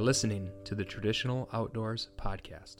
Listening to the Traditional Outdoors Podcast.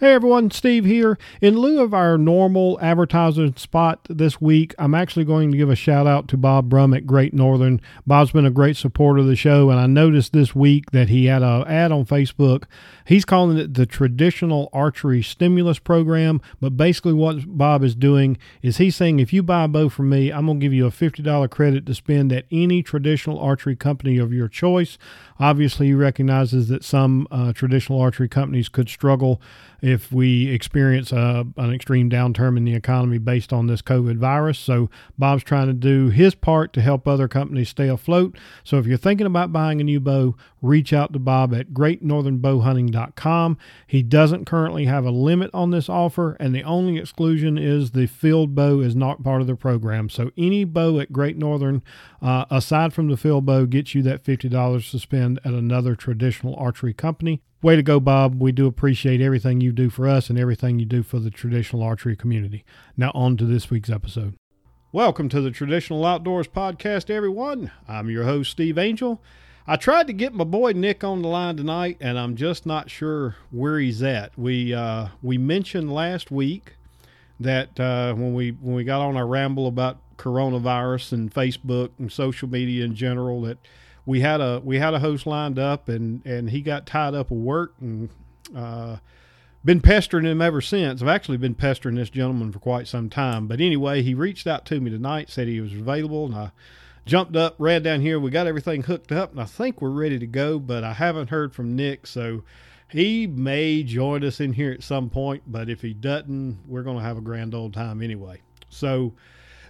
Hey everyone, Steve here. In lieu of our normal advertising spot this week, I'm actually going to give a shout out to Bob Brum at Great Northern. Bob's been a great supporter of the show, and I noticed this week that he had an ad on Facebook. He's calling it the Traditional Archery Stimulus Program, but basically what Bob is doing is he's saying if you buy a bow from me, I'm going to give you a $50 credit to spend at any traditional archery company of your choice. Obviously, he recognizes that some uh, traditional archery companies could struggle if we experience uh, an extreme downturn in the economy based on this COVID virus. So, Bob's trying to do his part to help other companies stay afloat. So, if you're thinking about buying a new bow, reach out to Bob at greatnorthernbowhunting.com. He doesn't currently have a limit on this offer, and the only exclusion is the field bow is not part of the program. So, any bow at Great Northern, uh, aside from the field bow, gets you that $50 to spend at another traditional archery company. Way to go, Bob. We do appreciate everything you do for us and everything you do for the traditional archery community. Now, on to this week's episode. Welcome to the Traditional Outdoors Podcast, everyone. I'm your host, Steve Angel. I tried to get my boy Nick on the line tonight, and I'm just not sure where he's at. We uh, we mentioned last week that uh, when we when we got on our ramble about coronavirus and Facebook and social media in general that we had a we had a host lined up and and he got tied up with work and uh, been pestering him ever since. I've actually been pestering this gentleman for quite some time. But anyway, he reached out to me tonight, said he was available, and I jumped up, ran down here. We got everything hooked up, and I think we're ready to go. But I haven't heard from Nick, so he may join us in here at some point. But if he doesn't, we're going to have a grand old time anyway. So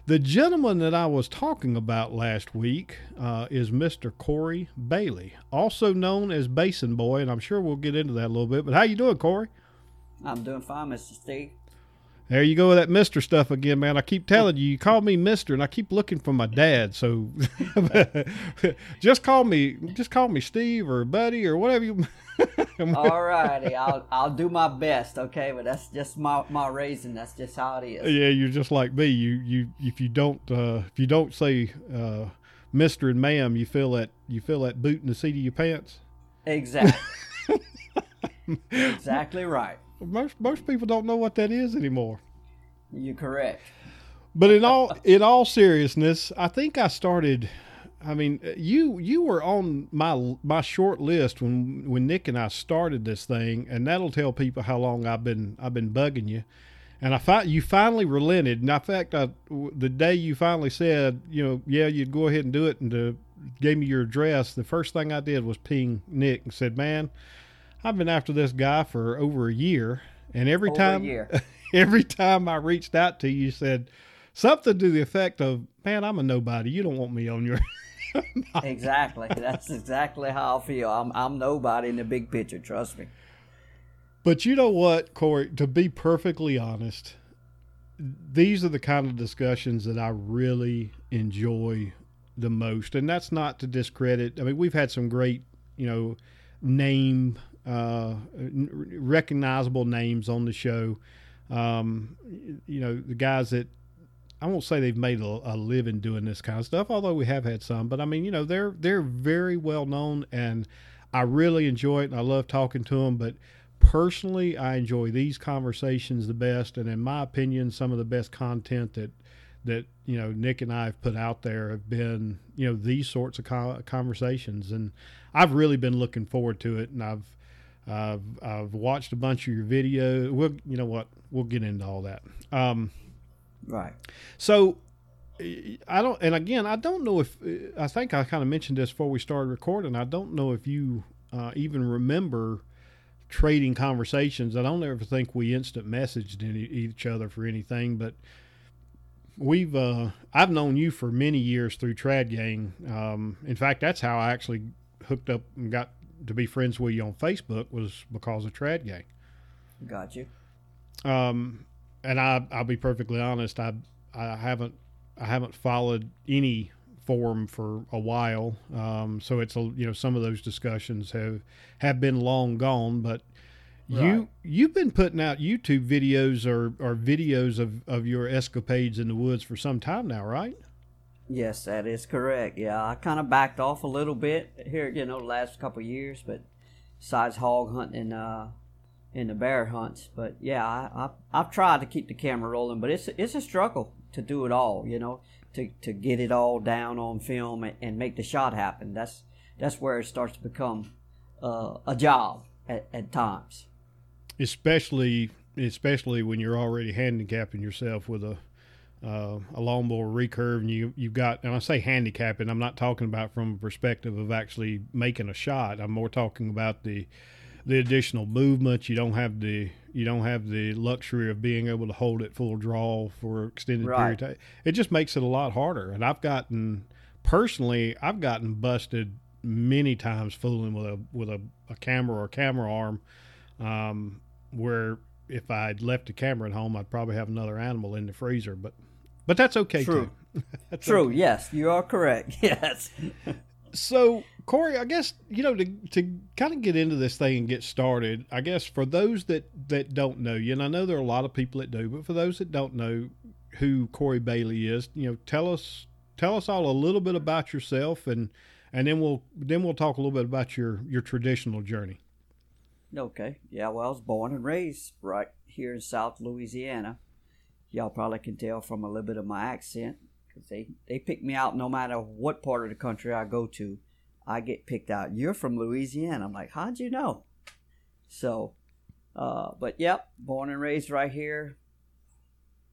the gentleman that I was talking about last week uh, is Mr. Corey Bailey, also known as Basin Boy, and I'm sure we'll get into that a little bit. But how you doing, Corey? I'm doing fine, Mr. Steve. There you go with that Mister stuff again, man. I keep telling you, you call me Mister, and I keep looking for my dad. So just call me, just call me Steve or Buddy or whatever you. All righty, I'll I'll do my best. Okay, but that's just my my raising. That's just how it is. Yeah, you're just like me. You you if you don't uh, if you don't say uh, Mister and Ma'am, you feel that you feel that boot in the seat of your pants. Exactly. exactly right. Most most people don't know what that is anymore. You're correct. But in all in all seriousness, I think I started I mean, you you were on my my short list when when Nick and I started this thing, and that'll tell people how long I've been I've been bugging you. And I thought you finally relented. And in fact, I, the day you finally said, you know, yeah, you'd go ahead and do it, and to, gave me your address, the first thing I did was ping Nick and said, "Man, I've been after this guy for over a year, and every Over time every time I reached out to you, you said something to the effect of, "Man, I'm a nobody. You don't want me on your." exactly. That's exactly how I feel. I'm I'm nobody in the big picture. Trust me. But you know what, Corey? To be perfectly honest, these are the kind of discussions that I really enjoy the most, and that's not to discredit. I mean, we've had some great, you know, name uh, recognizable names on the show. Um, you know, the guys that I won't say they've made a, a, living doing this kind of stuff, although we have had some. But I mean, you know, they're they're very well known, and I really enjoy it, and I love talking to them. But personally, I enjoy these conversations the best, and in my opinion, some of the best content that that you know Nick and I have put out there have been you know these sorts of conversations, and I've really been looking forward to it, and I've. I've, I've watched a bunch of your videos. We'll, you know what? We'll get into all that. Um, Right. So I don't, and again, I don't know if I think I kind of mentioned this before we started recording. I don't know if you uh, even remember trading conversations. I don't ever think we instant messaged any, each other for anything, but we've uh, I've known you for many years through Trad Gang. Um, in fact, that's how I actually hooked up and got to be friends with you on Facebook was because of Trad Gang. Got you. Um, and I I'll be perfectly honest, I I haven't I haven't followed any forum for a while. Um, so it's a you know some of those discussions have have been long gone, but Right. you you've been putting out YouTube videos or, or videos of, of your escapades in the woods for some time now, right? Yes, that is correct. Yeah, I kind of backed off a little bit here, you know, the last couple years, but besides hog hunting and uh, in the bear hunts. But yeah, I, I I've tried to keep the camera rolling, but it's it's a struggle to do it all. You know, to to get it all down on film and, and make the shot happen. That's that's where it starts to become uh, a job at, at times. Especially especially when you're already handicapping yourself with a uh, a lawnmower recurve, and you you've got and I say handicapping, I'm not talking about from a perspective of actually making a shot. I'm more talking about the the additional movement. You don't have the you don't have the luxury of being able to hold it full draw for extended Right. period. Of time. It just makes it a lot harder. And I've gotten personally, I've gotten busted many times fooling with a with a, a camera or a camera arm, um, where if I'd left the camera at home, I'd probably have another animal in the freezer. But but that's okay True. too. That's True. okay. Yes, you are correct. Yes. So, Corey, I guess you know to to kind of get into this thing and get started. I guess for those that that don't know you, and I know there are a lot of people that do, but for those that don't know who Corey Bailey is, you know, tell us tell us all a little bit about yourself, and and then we'll then we'll talk a little bit about your your traditional journey. Okay. Yeah, well, I was born and raised right here in South Louisiana. Y'all probably can tell from a little bit of my accent because they, they pick me out no matter what part of the country I go to. I get picked out. You're from Louisiana. I'm like, how'd you know? So, uh, but yep, born and raised right here.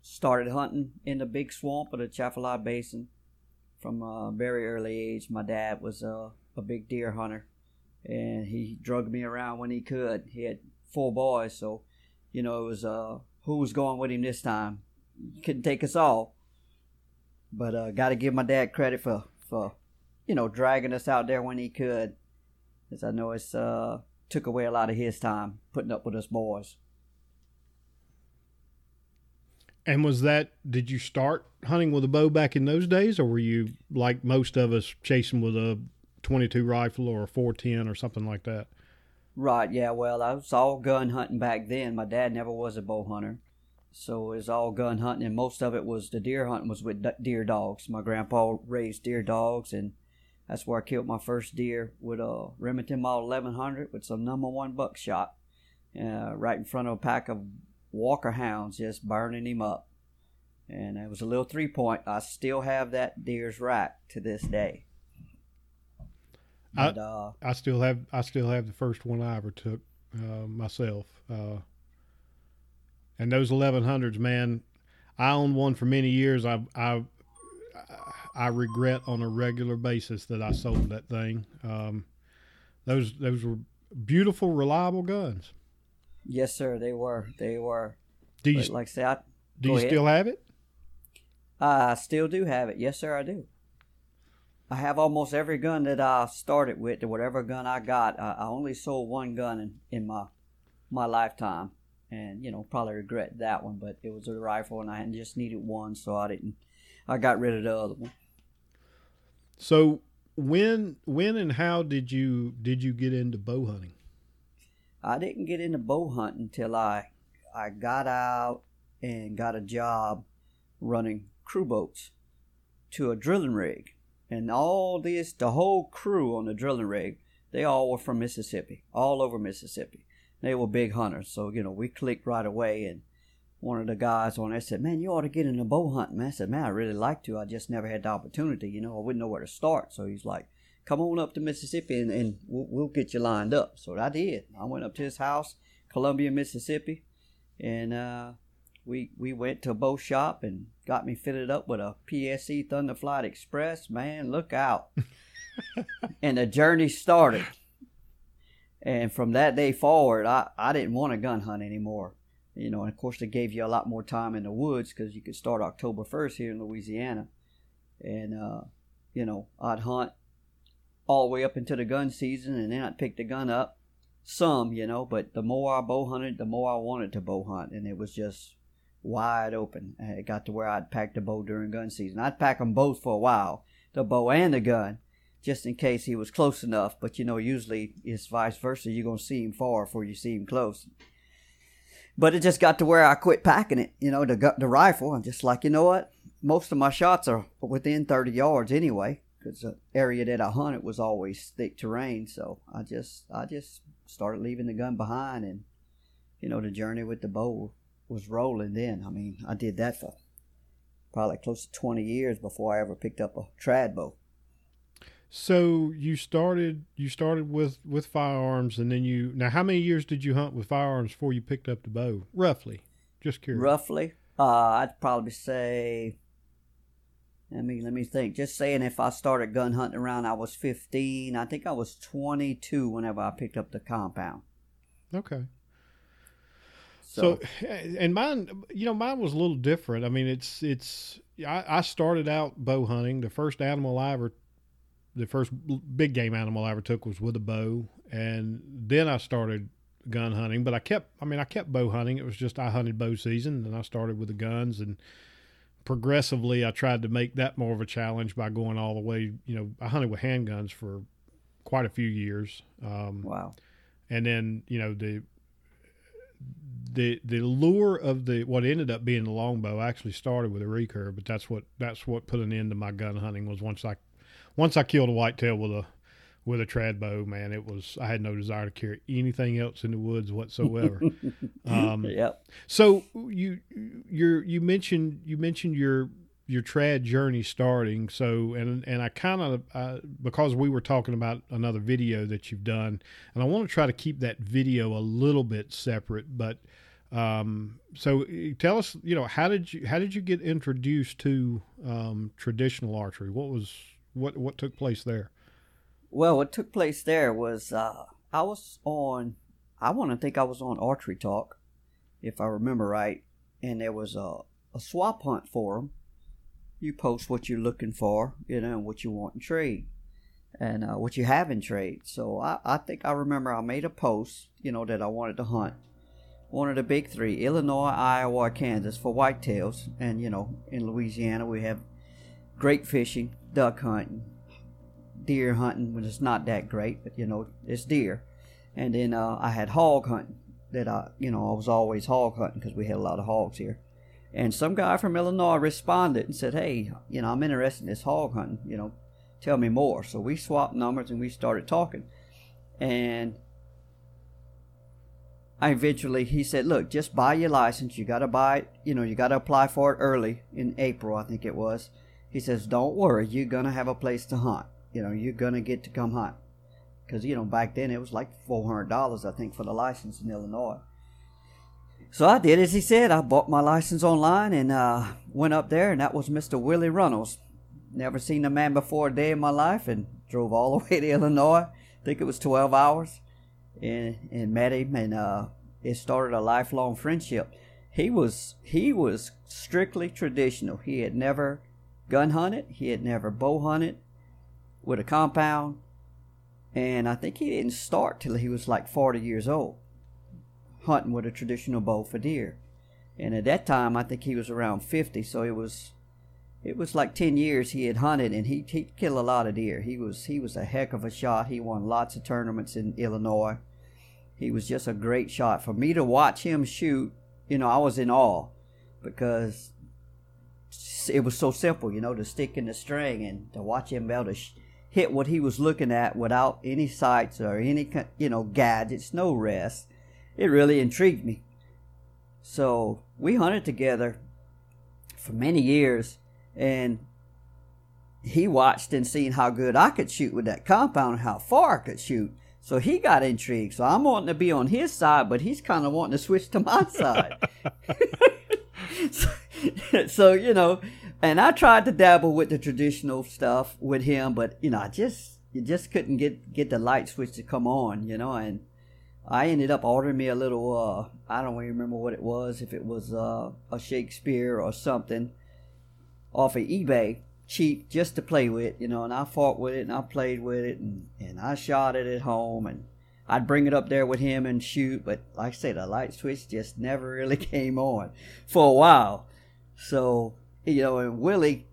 Started hunting in the big swamp of the Atchafalaya Basin from a very early age. My dad was uh, a big deer hunter and he drugged me around when he could. He had four boys, so you know it was uh who was going with him this time. Couldn't take us all, but uh, got to give my dad credit for for you know dragging us out there when he could, as I know it's uh took away a lot of his time putting up with us boys. And was that did you start hunting with a bow back in those days, or were you like most of us chasing with a 22 rifle or a 410 or something like that? Right, yeah, well, I was all gun hunting back then. My dad never was a bow hunter. So it was all gun hunting, and most of it was the deer hunting was with deer dogs. My grandpa raised deer dogs, and that's where I killed my first deer with a Remington Model 1100 with some number one buckshot, uh, right in front of a pack of Walker hounds, just burning him up. And it was a little three point. I still have that deer's rack to this day. I- uh, I still have I still have the first one I ever took uh, myself. Uh, and those 1100s, man, I owned one for many years. I I I regret on a regular basis that I sold that thing. Um, those those were beautiful, reliable guns. yes, sir, they were. They were. Do you But like I say, I, do you ahead. still have it? I still do have it. Yes, sir, I do. I have almost every gun that I started with, or whatever gun I got. I, I only sold one gun in, in my my lifetime, and you know probably regret that one. But it was a rifle, and I just needed one, so I didn't. I got rid of the other one. So when when and how did you did you get into bow hunting? I didn't get into bow hunting until I I got out and got a job running crew boats to a drilling rig. And all this the whole crew on the drilling rig, they all were from Mississippi, all over Mississippi. They were big hunters, so you know, we clicked right away and one of the guys on there said, Man, you ought to get into bow hunting, man. I said, Man, I really like to. I just never had the opportunity, you know, I wouldn't know where to start. So he's like, come on up to Mississippi and, and we'll, we'll get you lined up. So I did. I went up to his house, Columbia, Mississippi, and uh, we we went to a bow shop and got me fitted up with a PSE Thunderflite Express. Man, look out! and the journey started. And from that day forward, I, I didn't want to gun hunt anymore. You know, and of course, they gave you a lot more time in the woods because you could start October 1st here in Louisiana. And, uh, you know, I'd hunt all the way up into the gun season, and then I'd pick the gun up. Some, you know, but the more I bow hunted, the more I wanted to bow hunt, and it was just wide open. It got to where I'd pack the bow during gun season. I'd pack them both for a while, the bow and the gun, just in case he was close enough. But you know, usually it's vice versa. You're gonna see him far before you see him close. But it just got to where I quit packing it, you know, the the rifle. I'm just like, you know what? most of my shots are within 30 yards anyway, because the area that I hunted was always thick terrain. So I just I just started leaving the gun behind, and you know the journey with the bow was rolling. Then I mean I did that for probably close to 20 years before I ever picked up a trad bow. So you started you started with with firearms, and then you now how many years did you hunt with firearms before you picked up the bow? Roughly, just curious. Roughly, uh, I'd probably say. Let me let me think. Just saying, if I started gun hunting around I was 15, I think I was 22 whenever I picked up the compound. Okay. So, so, and mine, you know, mine was a little different. I mean, it's it's. I, I started out bow hunting. The first animal I ever, the first big game animal I ever took was with a bow, and then I started gun hunting. But I kept, I mean, I kept bow hunting. It was just I hunted bow season, and I started with the guns, and progressively I tried to make that more of a challenge by going all the way. You know, I hunted with handguns for quite a few years. Um, wow. And then you know the the the lure of the what ended up being the longbow actually started with a recurve, but that's what that's what put an end to my gun hunting was once I once I killed a whitetail with a with a trad bow, man, it was I had no desire to carry anything else in the woods whatsoever. um, yep. So you you you mentioned you mentioned your your trad journey starting. So and and I kind of uh, because we were talking about another video that you've done, and I want to try to keep that video a little bit separate, but. Um, so uh, tell us, you know, how did you how did you get introduced to um, traditional archery? What was what what took place there? Well, what took place there was uh, I was on, I want to think I was on Archery Talk, if I remember right, and there was a, a swap hunt forum. You post what you're looking for, you know, what you want in trade, and uh, what you have in trade. So I, I think I remember I made a post, you know, that I wanted to hunt one of the big three Illinois, Iowa, Kansas for whitetails. And, you know, in Louisiana, we have great fishing, duck hunting, deer hunting when it's not that great, but you know it's deer. And then uh, I had hog hunting that I, you know, I was always hog hunting because we had a lot of hogs here. And some guy from Illinois responded and said, "Hey, you know, I'm interested in this hog hunting. You know, tell me more." So we swapped numbers and we started talking. And I eventually he said, "Look, just buy your license. You got to buy it. You know, you got to apply for it early in April, I think it was." He says, "Don't worry, you're gonna have a place to hunt." you know, you're gonna get to come hunt. Because you know, back then it was like four hundred dollars, I think, for the license in Illinois. So I did as he said. I bought my license online and uh, went up there, and that was Mr. Willie Runnels. Never seen the man before a day in my life, and drove all the way to Illinois. I think it was twelve hours, and and met him, and uh, it started a lifelong friendship. He was he was strictly traditional. He had never gun hunted. He had never bow hunted with a compound, and I think he didn't start till he was like 40 years old, hunting with a traditional bow for deer. And at that time, I think he was around 50, so it was it was like 10 years he had hunted, and he he killed a lot of deer. He was he was a heck of a shot. He won lots of tournaments in Illinois. He was just a great shot. For me to watch him shoot, you know, I was in awe because it was so simple, you know, to stick in the string and to watch him be able to sh- hit what he was looking at without any sights or any you know gadgets, no rest. It really intrigued me. So we hunted together for many years, and he watched and seen how good I could shoot with that compound and how far I could shoot. So he got intrigued. So I'm wanting to be on his side, but he's kind of wanting to switch to my side. so, so, you know, and I tried to dabble with the traditional stuff with him, but you know, I just you just couldn't get get the light switch to come on, you know, and I ended up ordering me a little uh I don't even remember what it was, if it was uh, a Shakespeare or something off of eBay, cheap just to play with, you know, and I fought with it and I played with it and, and I shot it at home and I'd bring it up there with him and shoot, but like I said, the light switch just never really came on for a while. So you know, and Willie,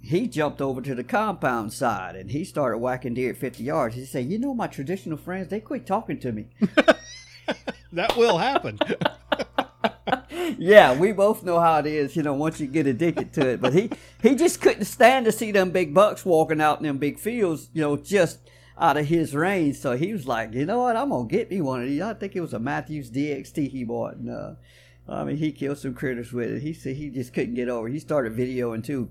he jumped over to the compound side and he started whacking deer at 50 yards. He said, You know, my traditional friends, they quit talking to me. that will happen. yeah, we both know how it is, you know, once you get addicted to it. But he, he just couldn't stand to see them big bucks walking out in them big fields, you know, just out of his range. So he was like, you know what, I'm going to get me one of these. I think it was a Mathews DXT he bought. And, uh, I mean, he killed some critters with it. He said he just couldn't get over. He started videoing too.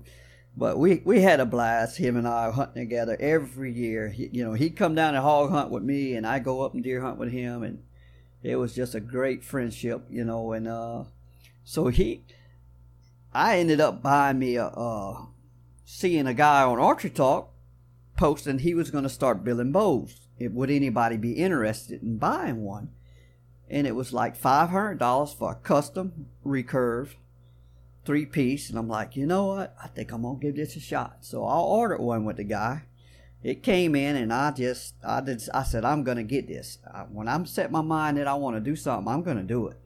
But we, we had a blast, him and I hunting together every year. He, you know, he'd come down and hog hunt with me, and I go up and deer hunt with him, and it was just a great friendship, you know. And uh, so he, I ended up buying me a, uh, seeing a guy on Archery Talk posting he was going to start building bows. If, would anybody be interested in buying one? And it was like five hundred dollars for a custom recurve three piece, and I'm like, you know what? I think I'm gonna give this a shot. So I ordered one with the guy. It came in, and I just, I did, I said, I'm gonna get this. I, when I'm set my mind that I want to do something, I'm gonna do it.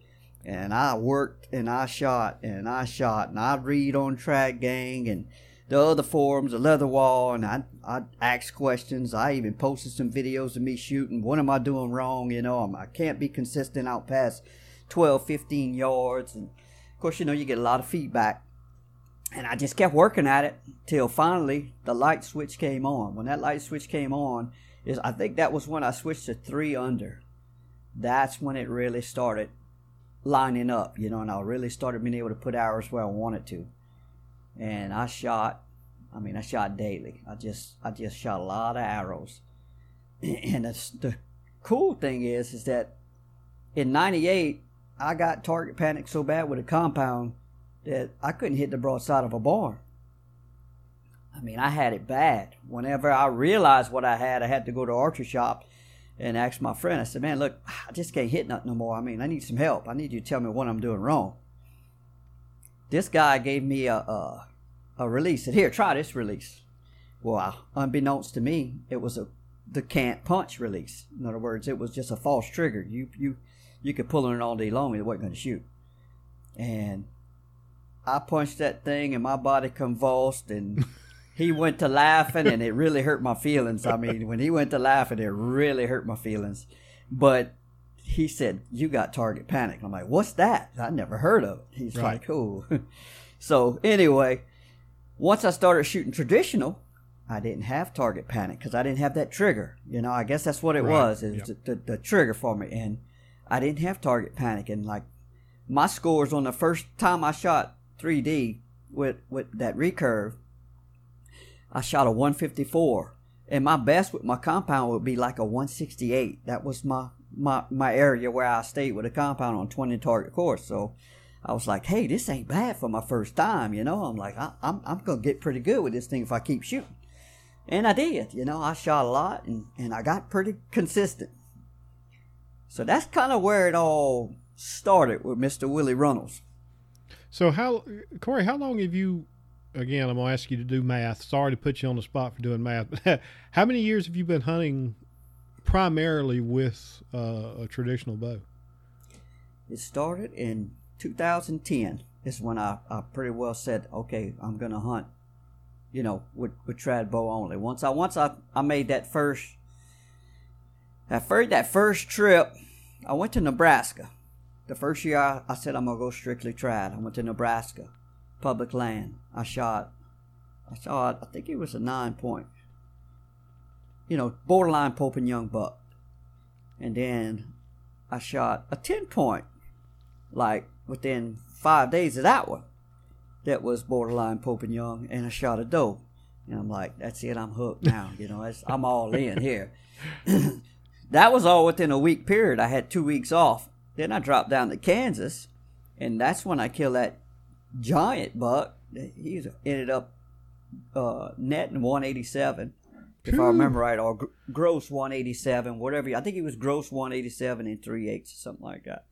And I worked, and I shot, and I shot, and I read on Trad Gang and the other forums, the leather wall, and I I asked questions. I even posted some videos of me shooting. What am I doing wrong? You know, I'm, I can't be consistent out past 12, 15 yards, and of course, you know, you get a lot of feedback. And I just kept working at it till finally the light switch came on. When that light switch came on, is I think that was when I switched to three under. That's when it really started lining up, you know, and I really started being able to put hours where I wanted to. And I shot, I mean, I shot daily. I just, I just shot a lot of arrows. And the, the cool thing is, is that in '98 I got target panic so bad with a compound that I couldn't hit the broadside of a barn. I mean, I had it bad. Whenever I realized what I had, I had to go to archery shop and ask my friend. I said, "Man, look, I just can't hit nothing no more. I mean, I need some help. I need you to tell me what I'm doing wrong." This guy gave me a a, a release. Said, "Here, try this release." Well, unbeknownst to me, it was a the can't punch release. In other words, it was just a false trigger. You you you could pull on it all day long and it wasn't going to shoot. And I punched that thing and my body convulsed and he went to laughing and it really hurt my feelings. I mean, when he went to laughing, it really hurt my feelings. But he said, You got target panic. I'm like, What's that? I never heard of it. He's right. like, Oh. so, anyway, once I started shooting traditional, I didn't have target panic because I didn't have that trigger. You know, I guess that's what it right. was, is yep. the, the, the, trigger for me. And I didn't have target panic, and like my scores on the first time I shot 3D with with that recurve, I shot a 154, and my best with my compound would be like a 168. That was my my my area where I stayed with a compound on 20 target course. So I was like, hey, this ain't bad for my first time, you know. I'm like, I, I'm I'm gonna get pretty good with this thing if I keep shooting, and I did. You know, I shot a lot, and and I got pretty consistent. So that's kind of where it all started with Mr. Willie Runnels. So how, Corey, how long have you? Again, I'm gonna ask you to do math. Sorry to put you on the spot for doing math, but how many years have you been hunting primarily with uh, a traditional bow? It started in 2010. Is when I, I pretty well said, okay, I'm gonna hunt, you know, with, with trad bow only. Once I once I, I made that first that first, that first trip, I went to Nebraska. The first year I, I said I'm gonna go strictly trad. I went to Nebraska, public land. I shot, I shot. I think it was a nine point. You know, borderline Pope and Young buck, and then I shot a ten point, like within five days of that one. That was borderline Pope and Young, and I shot of doe. And I'm like, that's it. I'm hooked now. You know, I'm all in here. That was all within a week period. I had two weeks off. Then I dropped down to Kansas, and that's when I killed that giant buck. He ended up uh, netting 187, if I remember right, or gr- gross 187, whatever. I think he was gross 187 and three eighths, something like that.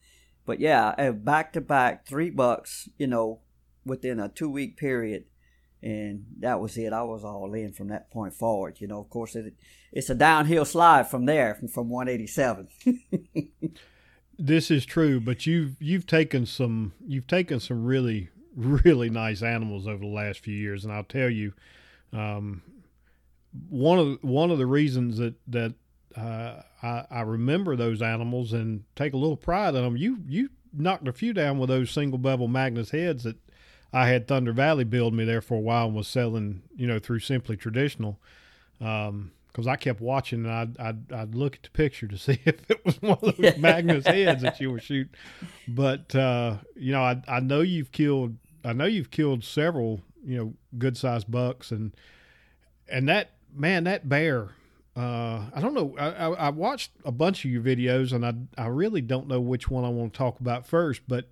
But yeah, back to back, three bucks, you know, within a two week period and that was it. I was all in from that point forward. You know, of course, it, it's a downhill slide from there, from, from 187. this is true, but you've you've taken some you've taken some really really nice animals over the last few years, and I'll tell you, um, one of one of the reasons that that uh, I, I remember those animals and take a little pride in them. You you knocked a few down with those single bevel Magnus heads that I had Thunder Valley build me there for a while and was selling, you know, through Simply Traditional. Um, because I kept watching and I'd, I'd, I'd look at the picture to see if it was one of those Magnus heads that you were shooting. But uh, you know, I I know you've killed I know you've killed several you know good sized bucks and and that man that bear. Uh, I don't know. I, I, I watched a bunch of your videos, and I I really don't know which one I want to talk about first. But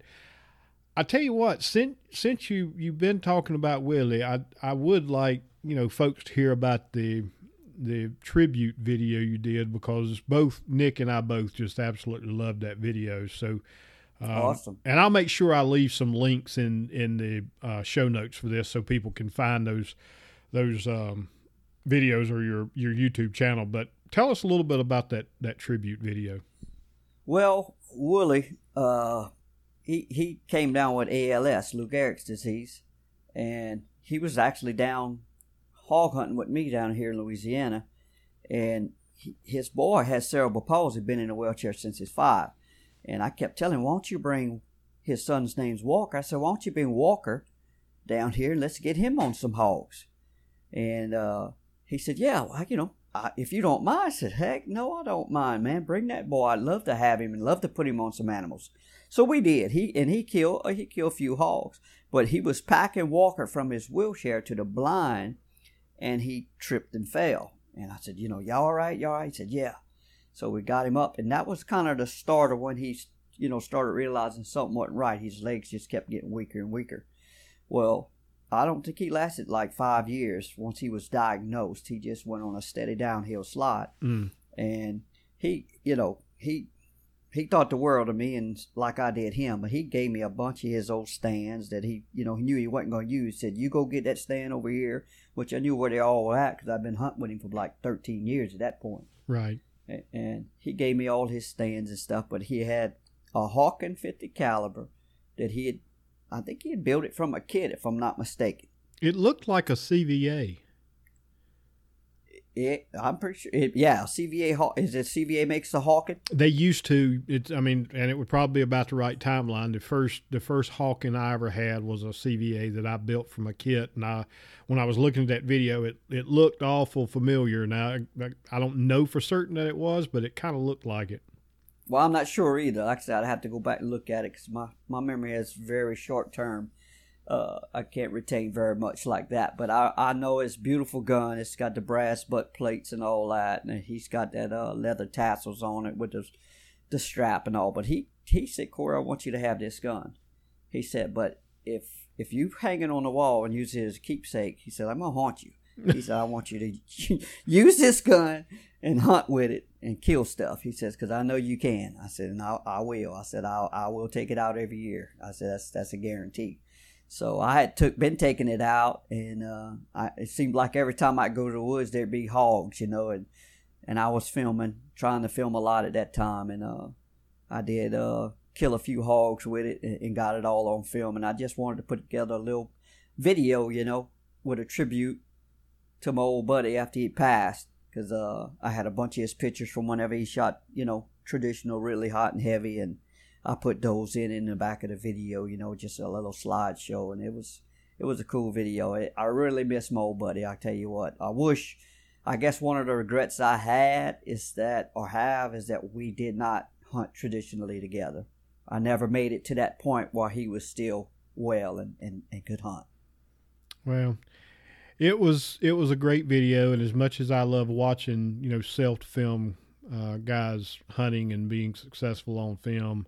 I tell you what, since since you you've been talking about Willie, I I would like you know folks to hear about the the tribute video you did because both Nick and I both just absolutely loved that video. So um, awesome. And I'll make sure I leave some links in in the uh, show notes for this so people can find those those um, videos or your your YouTube channel. But tell us a little bit about that that tribute video. Well, Willie, uh, he he came down with ALS, Lou Gehrig's disease, and he was actually down hog hunting with me down here in Louisiana, and he, his boy has cerebral palsy, been in a wheelchair since he's five, and I kept telling him, "Why don't you bring his son's name's Walker?" I said, "Why don't you bring Walker down here and let's get him on some hogs?" And uh, he said, "Yeah, well, you know, I, if you don't mind." I said, "Heck, no, I don't mind, man. Bring that boy. I'd love to have him and love to put him on some animals." So we did. He and he killed uh, he killed a few hogs, but he was packing Walker from his wheelchair to the blind and he tripped and fell. And I said, you know, y'all all right? Y'all all right? He said, yeah. So we got him up, and that was kind of the start of when he, you know, started realizing something wasn't right. His legs just kept getting weaker and weaker. Well, I don't think he lasted like five years. Once he was diagnosed, he just went on a steady downhill slide, Mm. and he, you know, he he thought the world of me and like I did him, but he gave me a bunch of his old stands that he, you know, he knew he wasn't going to use. Said, "You go get that stand over here," which I knew where they all were at because I've been hunting with him for like 13 years at that point. Right. And he gave me all his stands and stuff, but he had a Hawken 50 caliber that he had, I think he had built it from a kid, if I'm not mistaken. It looked like a CVA. It, I'm pretty sure, it, yeah, CVA, is it CVA makes the Hawken? They used to. It's. I mean, and it would probably be about the right timeline. The first, the first Hawken I ever had was a CVA that I built from a kit, and I, when I was looking at that video, it it looked awful familiar. Now I, I don't know for certain that it was, but it kind of looked like it. Well, I'm not sure either. Like I said, I'd have to go back and look at it because my, my memory is very short term. Uh, I can't retain very much like that, but I, I know it's beautiful gun. It's got the brass butt plates and all that, and he's got that uh, leather tassels on it with the the strap and all. But he he said, Corey, I want you to have this gun. He said, but if if you hang it on the wall and use it as a keepsake, he said, I'm gonna haunt you. He said, I want you to use this gun and hunt with it and kill stuff. He says, because I know you can. I said, and I, I will. I said, I, I will take it out every year. I said, that's that's a guarantee. So I had took been taking it out, and uh, I, it seemed like every time I go to the woods, there'd be hogs, you know, and and I was filming, trying to film a lot at that time, and uh, I did uh, kill a few hogs with it and, and got it all on film, and I just wanted to put together a little video, you know, with a tribute to my old buddy after he passed, because uh, I had a bunch of his pictures from whenever he shot, you know, traditional, really hot and heavy, and I put those in in the back of the video, you know, just a little slideshow, and it was it was a cool video. It, I really miss my old buddy. I tell you what, I wish. I guess one of the regrets I had is that, or have, is that we did not hunt traditionally together. I never made it to that point where he was still well and, and, and could hunt. Well, it was it was a great video, and as much as I love watching, you know, self film uh, guys hunting and being successful on film,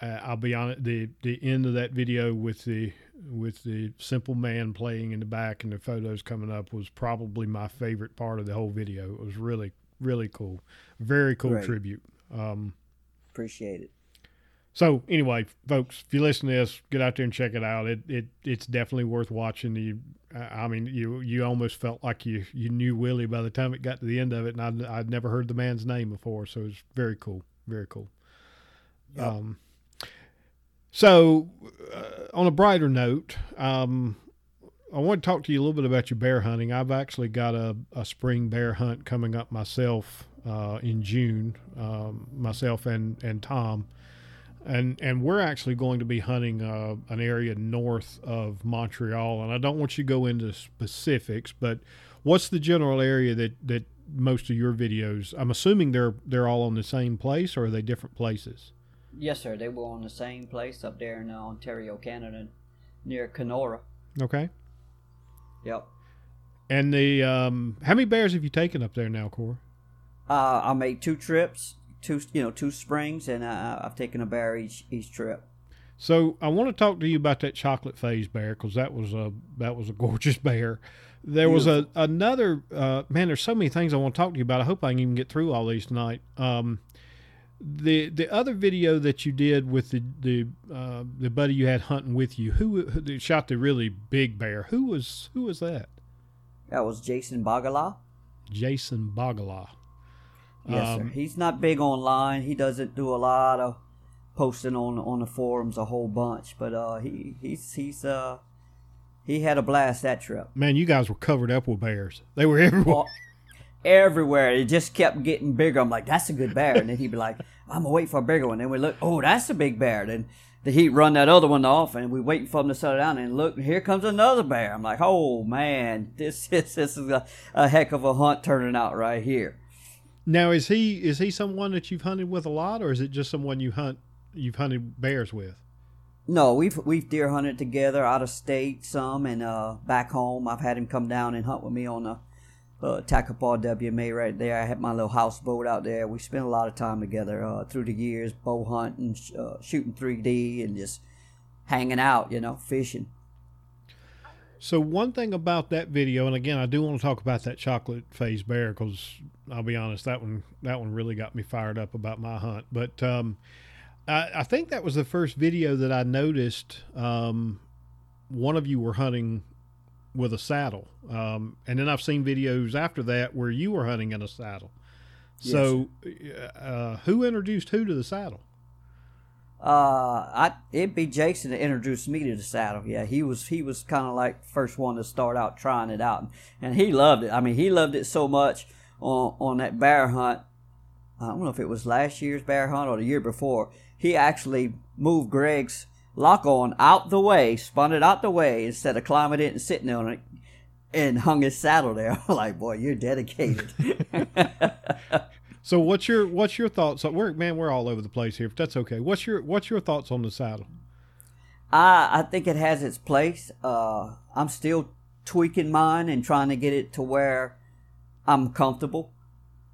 uh, I'll be honest. The the end of that video with the with the simple man playing in the back and the photos coming up was probably my favorite part of the whole video. It was really really cool, very cool Great. tribute. Um, Appreciate it. So anyway, folks, if you listen to this, get out there and check it out. It it it's definitely worth watching. You, I mean, you you almost felt like you you knew Willie by the time it got to the end of it, and I'd, I'd never heard the man's name before, so it's very cool, very cool. Yep. Um, so uh, on a brighter note, um, I want to talk to you a little bit about your bear hunting. I've actually got a, a spring bear hunt coming up myself uh, in June. Um, myself and and Tom. And and we're actually going to be hunting uh, an area north of Montreal. And I don't want you to go into specifics, but what's the general area that that most of your videos? I'm assuming they're they're all on the same place, or are they different places? Yes, sir. They were on the same place up there in uh, Ontario, Canada, near Kenora. Okay. Yep. And the um, how many bears have you taken up there now, Core? Uh, I made two trips, two you know two springs, and uh, I've taken a bear each each trip. So I want to talk to you about that chocolate phase bear because that was a that was a gorgeous bear. There was a another uh, man. There's so many things I want to talk to you about. I hope I can even get through all these tonight. Um, the the other video that you did with the the uh, the buddy you had hunting with you, who, who shot the really big bear? Who was who was that? That was Jason Bagala. Jason Bagala. Yes, Um, sir. He's not big online. He doesn't do a lot of posting on on the forums a whole bunch, but uh, he he's he's uh he had a blast that trip. Man, you guys were covered up with bears. They were everywhere. Well, everywhere. It just kept getting bigger. I'm like, that's a good bear. And then he'd be like, I'm gonna wait for a bigger one. And then we look, oh, that's a big bear. Then the heat run that other one off, and we waiting for him to settle down. And look, here comes another bear. I'm like, oh man, this is this is a, a heck of a hunt turning out right here. Now, is he is he someone that you've hunted with a lot, or is it just someone you hunt you've hunted bears with? No, we've we've deer hunted together out of state some, and uh, back home. I've had him come down and hunt with me on the uh, Attakapas WMA right there. I had my little houseboat out there. We spent a lot of time together uh, through the years, bow hunting, uh, shooting 3D, and just hanging out, you know, fishing. So one thing about that video, and again, I do want to talk about that chocolate phase bear because I'll be honest, that one that one really got me fired up about my hunt. But um, I, I think that was the first video that I noticed. Um, one of you were hunting with a saddle, um, and then I've seen videos after that where you were hunting in a saddle. So, uh, who introduced who to the saddle? Uh, I it'd be Jason that introduced me to the saddle. Yeah, he was he was kind of like first one to start out trying it out, and he loved it. I mean, he loved it so much on on that bear hunt. I don't know if it was last year's bear hunt or the year before. He actually moved Greg's lock on out the way, spun it out the way instead of climbing it and sitting on it, and hung his saddle there. Like, boy, you're dedicated. So what's your what's your thoughts? on- We're man, we're all over the place here. If that's okay, what's your what's your thoughts on the saddle? I I think it has its place. Uh, I'm still tweaking mine and trying to get it to where I'm comfortable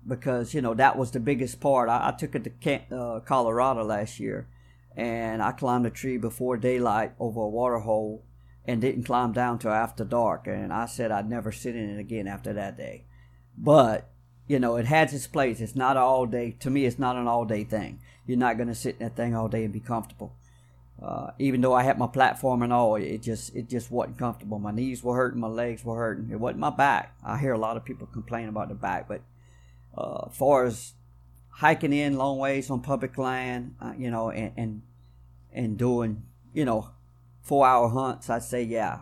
because you know that was the biggest part. I, I took it to Camp, uh, Colorado last year, and I climbed a tree before daylight over a water hole and didn't climb down till after dark. And I said I'd never sit in it again after that day. But you know, it has its place. It's not all day. To me, it's not an all day thing. You're not going to sit in that thing all day and be comfortable. Uh, even though I had my platform and all, it just it just wasn't comfortable. My knees were hurting, my legs were hurting. It wasn't my back. I hear a lot of people complain about the back, but uh, far as hiking in long ways on public land, uh, you know, and, and and doing you know four hour hunts, I'd say yeah.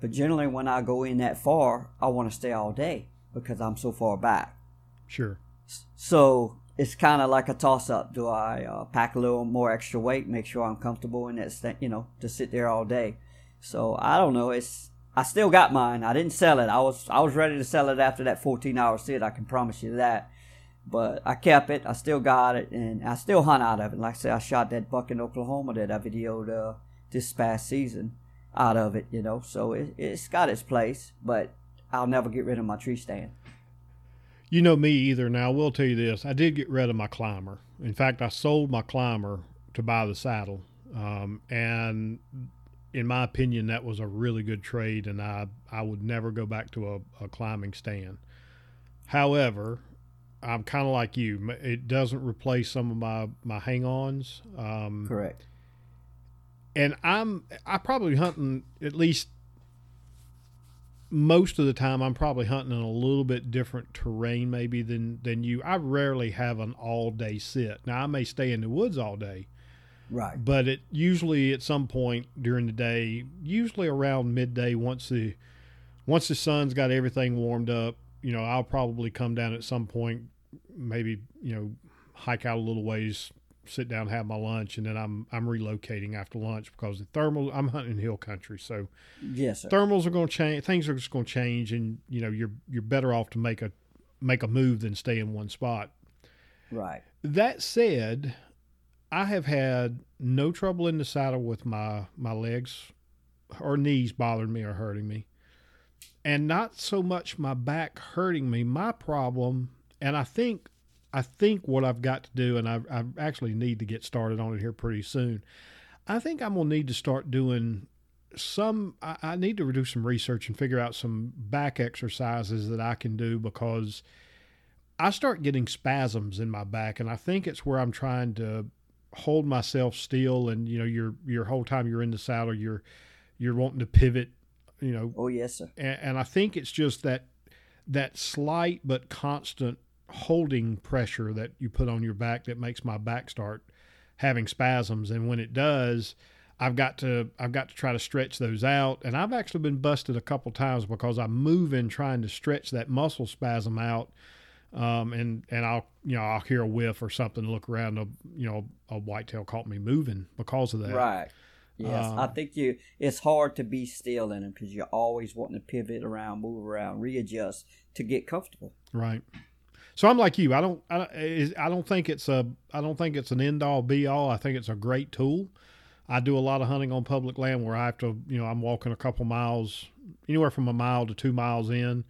But generally, when I go in that far, I want to stay all day because I'm so far back. Sure. So it's kind of like a toss up. Do I uh, pack a little more extra weight, make sure I'm comfortable in that, st- you know, to sit there all day? So I don't know. It's I still got mine. I didn't sell it. I was I was ready to sell it after that 14 hour sit. I can promise you that. But I kept it. I still got it, and I still hunt out of it. Like I said, I shot that buck in Oklahoma that I videoed uh, this past season out of it. You know, so it, it's got its place. But I'll never get rid of my tree stand. You know me either. Now I will tell you this: I did get rid of my climber. In fact, I sold my climber to buy the saddle, um, and in my opinion, that was a really good trade, and I I would never go back to a, a climbing stand. However, I'm kind of like you. It doesn't replace some of my my hang-ons. Um, Correct. and I'm I probably hunting at least most of the time I'm probably hunting in a little bit different terrain maybe than than you. I rarely have an all day sit. Now I may stay in the woods all day, Right. but it usually at some point during the day, usually around midday once the once the sun's got everything warmed up, you know, I'll probably come down at some point maybe, you know, hike out a little ways sit down, have my lunch, and then I'm I'm relocating after lunch because the thermal. I'm hunting hill country, so Yes, sir. thermals are going to change. Things are just going to change, and you know you're you're better off to make a make a move than stay in one spot. right. That said, I have had no trouble in the saddle with my my legs or knees bothering me or hurting me, and not so much my back hurting me. My problem, and I think I think what I've got to do, and I, I actually need to get started on it here pretty soon. I think I'm gonna need to start doing some. I, I need to do some research and figure out some back exercises that I can do because I start getting spasms in my back, and I think it's where I'm trying to hold myself still. And you know, your your whole time you're in the saddle, you're you're wanting to pivot. You know, Oh, yes, sir. and, and I think it's just that that slight but constant holding pressure that you put on your back that makes my back start having spasms. And when it does, I've got to I've got to try to stretch those out. And I've actually been busted a couple times because I'm moving trying to stretch that muscle spasm out. Um, and and I'll you know I'll hear a whiff or something, look around, a you know a whitetail caught me moving because of that. Right. Yes, I Um, think you. It's hard to be still in them because you're always wanting to pivot around, move around, readjust to get comfortable. Right. So I'm like you. I don't. I, don't- I don't think it's a. I don't think it's an end all be all. I think it's a great tool. I do a lot of hunting on public land where I have to. You know, I'm walking a couple miles, anywhere from a mile to two miles in,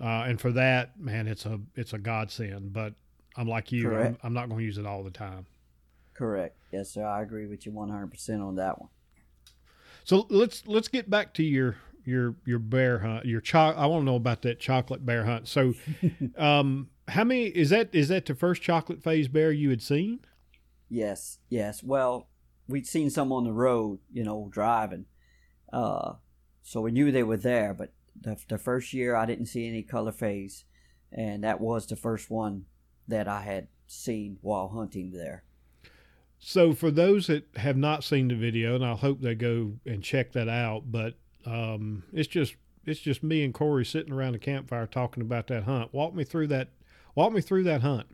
uh, and for that, man, it's a it's a godsend. But I'm like you. I'm, I'm not going to use it all the time. Correct. Yes, sir. I agree with you 100% on that one. So let's let's get back to your your your bear hunt. Your cho- I want to know about that chocolate bear hunt. So, um, how many is that? Is that the first chocolate phase bear you had seen? Yes, yes. Well, we'd seen some on the road, you know, driving. Uh, so we knew they were there, but the, the first year I didn't see any color phase. And that was the first one that I had seen while hunting there. So for those that have not seen the video, and I hope they go and check that out, but um, it's just it's just me and Corey sitting around the campfire talking about that hunt. Walk me through that. Walk me through that hunt.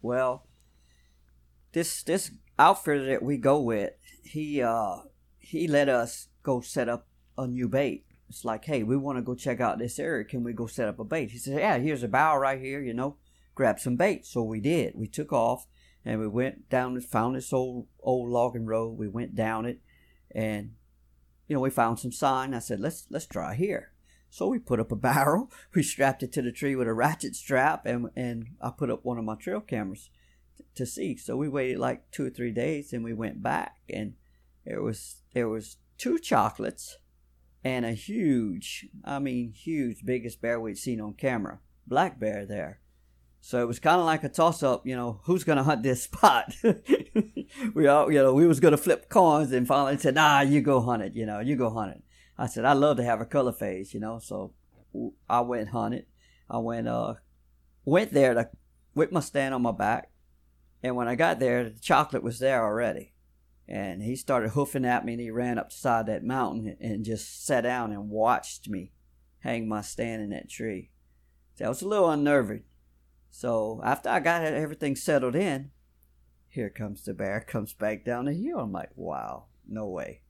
Well, this this outfitter that we go with, he uh he let us go set up a new bait. It's like, hey, we want to go check out this area. Can we go set up a bait? He said, yeah, here's a bow right here. You know, grab some bait. So we did. We took off and we went down and found this old old logging road. We went down it, and you know we found some sign. I said, let's let's try here. So we put up a barrel. We strapped it to the tree with a ratchet strap, and and I put up one of my trail cameras t- to see. So we waited like two or three days, and we went back, and there was there was two chocolates and a huge, I mean huge, biggest bear we'd seen on camera, black bear there. So it was kind of like a toss up, you know, who's gonna hunt this spot? we all, you know, we was gonna flip coins, and finally said, nah, you go hunt it, you know, you go hunt it. I said, I love to have a color phase, you know, so I went hunted. I went, uh, went there to, with my stand on my back. And when I got there, the chocolate was there already. And he started hoofing at me and he ran up the side of that mountain and just sat down and watched me hang my stand in that tree. So I was a little unnerving. So after I got everything settled in, here comes the bear, comes back down the hill. I'm like, wow, no way.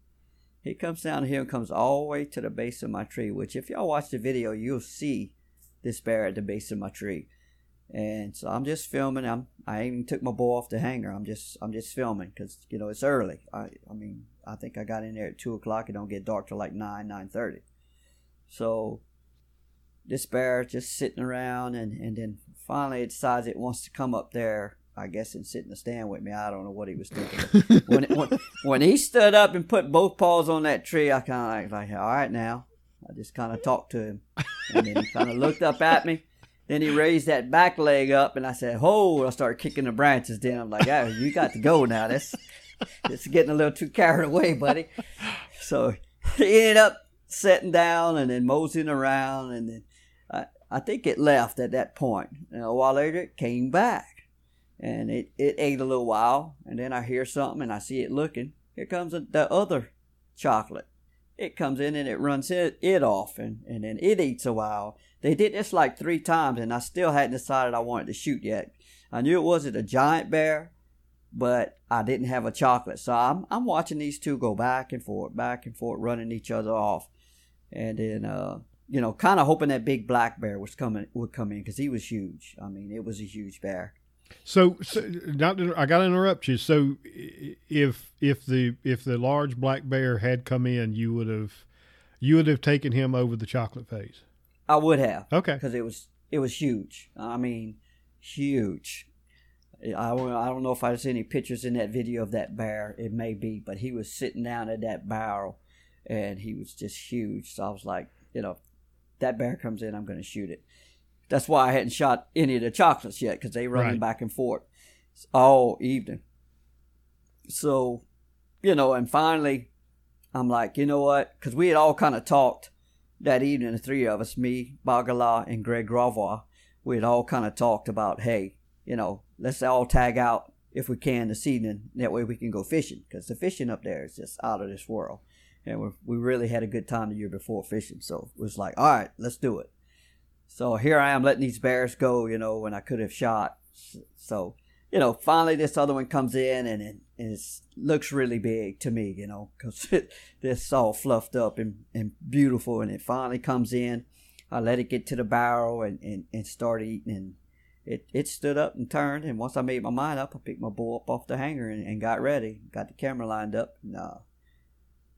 He comes down here and comes all the way to the base of my tree, which if y'all watch the video, you'll see this bear at the base of my tree. And so I'm just filming. I'm I even took my bow off the hanger. I'm just I'm just filming because you know it's early. I I mean I think I got in there at two o'clock. It don't get dark till like nine nine thirty. So this bear just sitting around and and then finally it decides it wants to come up there. I guess and sit in the stand with me. I don't know what he was thinking. when, it, when when he stood up and put both paws on that tree, I kind of like, like, all right now. I just kind of talked to him, and then he kind of looked up at me. Then he raised that back leg up, and I said, "Ho!" I started kicking the branches. Then I'm like, "Oh, you got to go now. This, this is getting a little too carried away, buddy." So he ended up sitting down and then moseying around, and then I, I think it left at that point. And a while later, it came back, and it, it ate a little while, and then I hear something, and I see it looking. Here comes the other chocolate. It comes in and it runs it, it off, and, and then it eats a while. They did this like three times, and I still hadn't decided I wanted to shoot yet. I knew it wasn't a giant bear, but I didn't have a chocolate. So I'm I'm watching these two go back and forth, back and forth, running each other off, and then uh, you know, kind of hoping that big black bear was coming would come in because he was huge. I mean, it was a huge bear. So, so not to, I got to interrupt you. So, if if the if the large black bear had come in, you would have you would have taken him over the chocolate phase. I would have. Okay. Because it was it was huge. I mean, huge. I, I don't know if I see any pictures in that video of that bear. It may be, but he was sitting down at that barrel, and he was just huge. So I was like, you know, that bear comes in, I'm going to shoot it. That's why I hadn't shot any of the chocolates yet because they running Right. back and forth all evening. So, you know, and finally, I'm like, you know what? Because we had all kind of talked that evening, the three of us, me, Bagala, and Greg Gravois, we had all kind of talked about, hey, you know, let's all tag out if we can this evening. That way we can go fishing because the fishing up there is just out of this world. And we we really had a good time the year before fishing. So it was like, all right, let's do it. So here I am letting these bears go, you know, when I could have shot. So, you know, finally this other one comes in and it it's, looks really big to me, you know, because it's all fluffed up and, and beautiful. And it finally comes in. I let it get to the barrel and, and, and start eating. And it, it stood up and turned. And once I made my mind up, I picked my bull up off the hanger and, and got ready. Got the camera lined up. No, uh,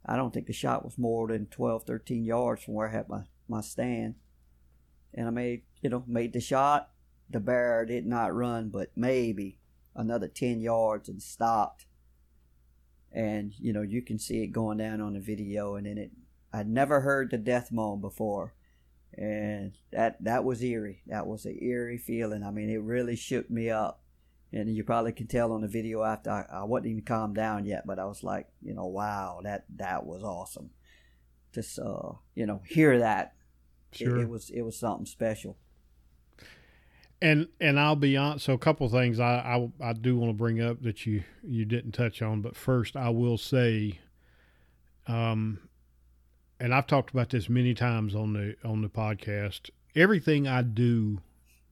I don't think the shot was more than 12, 13 yards from where I had my, my stand. And I made, you know, made the shot. The bear did not run, but maybe another 10 yards and stopped. And, you know, you can see it going down on the video. And then it, I'd never heard the death moan before. And that, that was eerie. That was an eerie feeling. I mean, it really shook me up. And you probably can tell on the video after I, I wasn't even calmed down yet, but I was like, you know, wow, that, that was awesome. Just, uh, you know, hear that. It- Sure. it was, it was something special. And and I'll be honest. So a couple of things I, I I do want to bring up that you you didn't touch on, but first I will say, um, and I've talked about this many times on the on the podcast. Everything I do,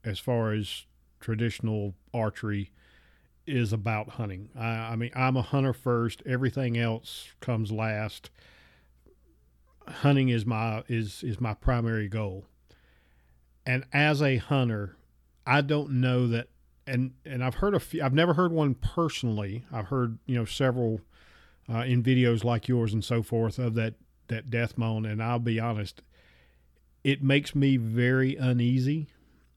as far as traditional archery, is about hunting. I, I mean, I'm a hunter first. Everything else comes last. Hunting is my is is my primary goal. And as a hunter, I don't know that, and and I've heard a few. I've never heard one personally. I've heard you know several uh, in videos like yours and so forth of that that death moan. And I'll be honest, it makes me very uneasy,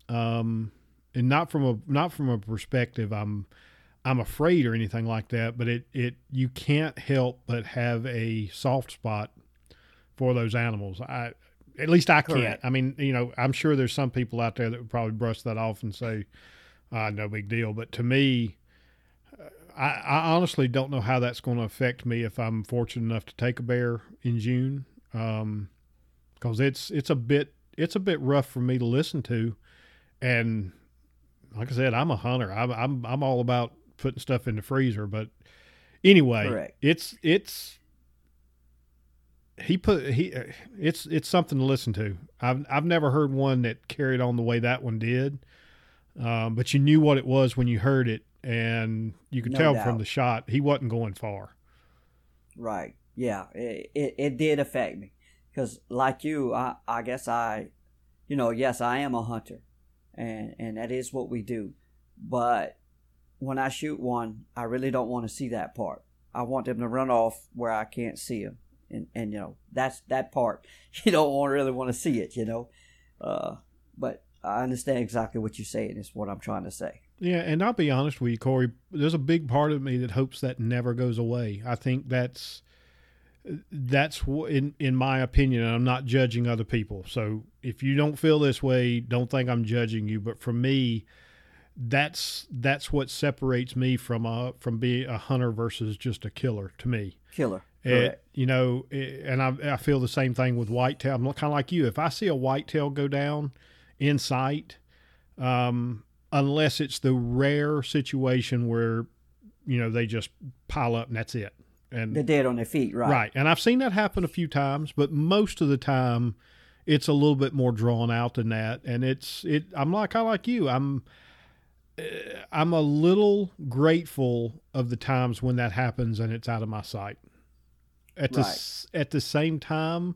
um, and not from a not from a perspective I'm I'm afraid or anything like that. But it it you can't help but have a soft spot for those animals. I at least I can't. Correct. I mean, you know, I'm sure there's some people out there that would probably brush that off and say, uh, "No big deal." But to me, uh, I, I honestly don't know how that's going to affect me if I'm fortunate enough to take a bear in June, because it's it's a bit it's a bit rough for me to listen to, and like I said, I'm a hunter. I'm I'm I'm all about putting stuff in the freezer, but anyway, Correct. it's it's he put he it's it's something to listen to. I've I've never heard one that carried on the way that one did. Um, but you knew what it was when you heard it, and you could No tell doubt. from the shot he wasn't going far. Right. Yeah. It, it, it did affect me. Because, like you, I, I guess I, you know, yes, I am a hunter. And, and that is what we do. But when I shoot one, I really don't want to see that part. I want them to run off where I can't see them. And, and you know, that's that part. You don't want, really want to see it, you know. Uh, but I understand exactly what you're saying, is what I'm trying to say. Yeah, and I'll be honest with you, Corey. There's a big part of me that hopes that never goes away. I think that's that's in in my opinion. And I'm not judging other people. So if you don't feel this way, don't think I'm judging you. But for me, that's that's what separates me from a from being a hunter versus just a killer. To me, Killer. It, Correct. you know, it, and I, I feel the same thing with whitetail. I'm kind of like you. If I see a whitetail go down in sight, um, unless it's the rare situation where, you know, they just pile up and that's it. And They're dead on their feet, right? right, and I've seen that happen a few times, but most of the time, it's a little bit more drawn out than that. And it's it. I'm like I like you. I'm I'm a little grateful of the times when that happens and it's out of my sight. At the Right. at the same time,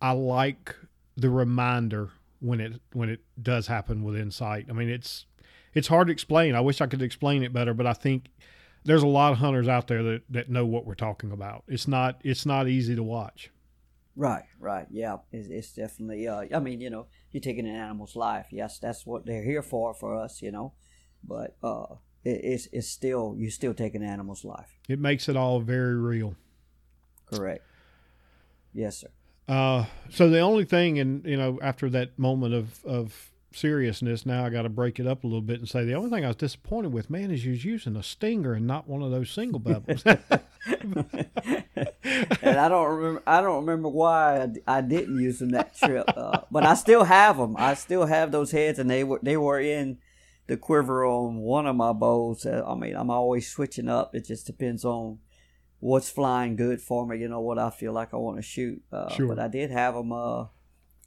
I like the reminder when it when it does happen within sight. I mean, it's it's hard to explain. I wish I could explain it better, but I think there's a lot of hunters out there that, that know what we're talking about. It's not it's not easy to watch. Right, right, yeah. It's, it's definitely. Uh, I mean, you know, you're taking an animal's life. Yes, that's what they're here for for us. You know, but uh, it, it's it's still you still take an animal's life. It makes it all very real. Correct. Yes, sir. Uh, so the only thing, and you know, after that moment of of seriousness, now I got to break it up a little bit and say the only thing I was disappointed with, man, is you was using a stinger and not one of those single bevels. and I don't remember. I don't remember why I, I didn't use them that trip. Uh, but I still have them. I still have those heads, and they were they were in the quiver on one of my bows. Uh, I mean, I'm always switching up. It just depends on what's flying good for me. You know what I feel like I want to shoot. Uh, Sure. But I did have them. Uh,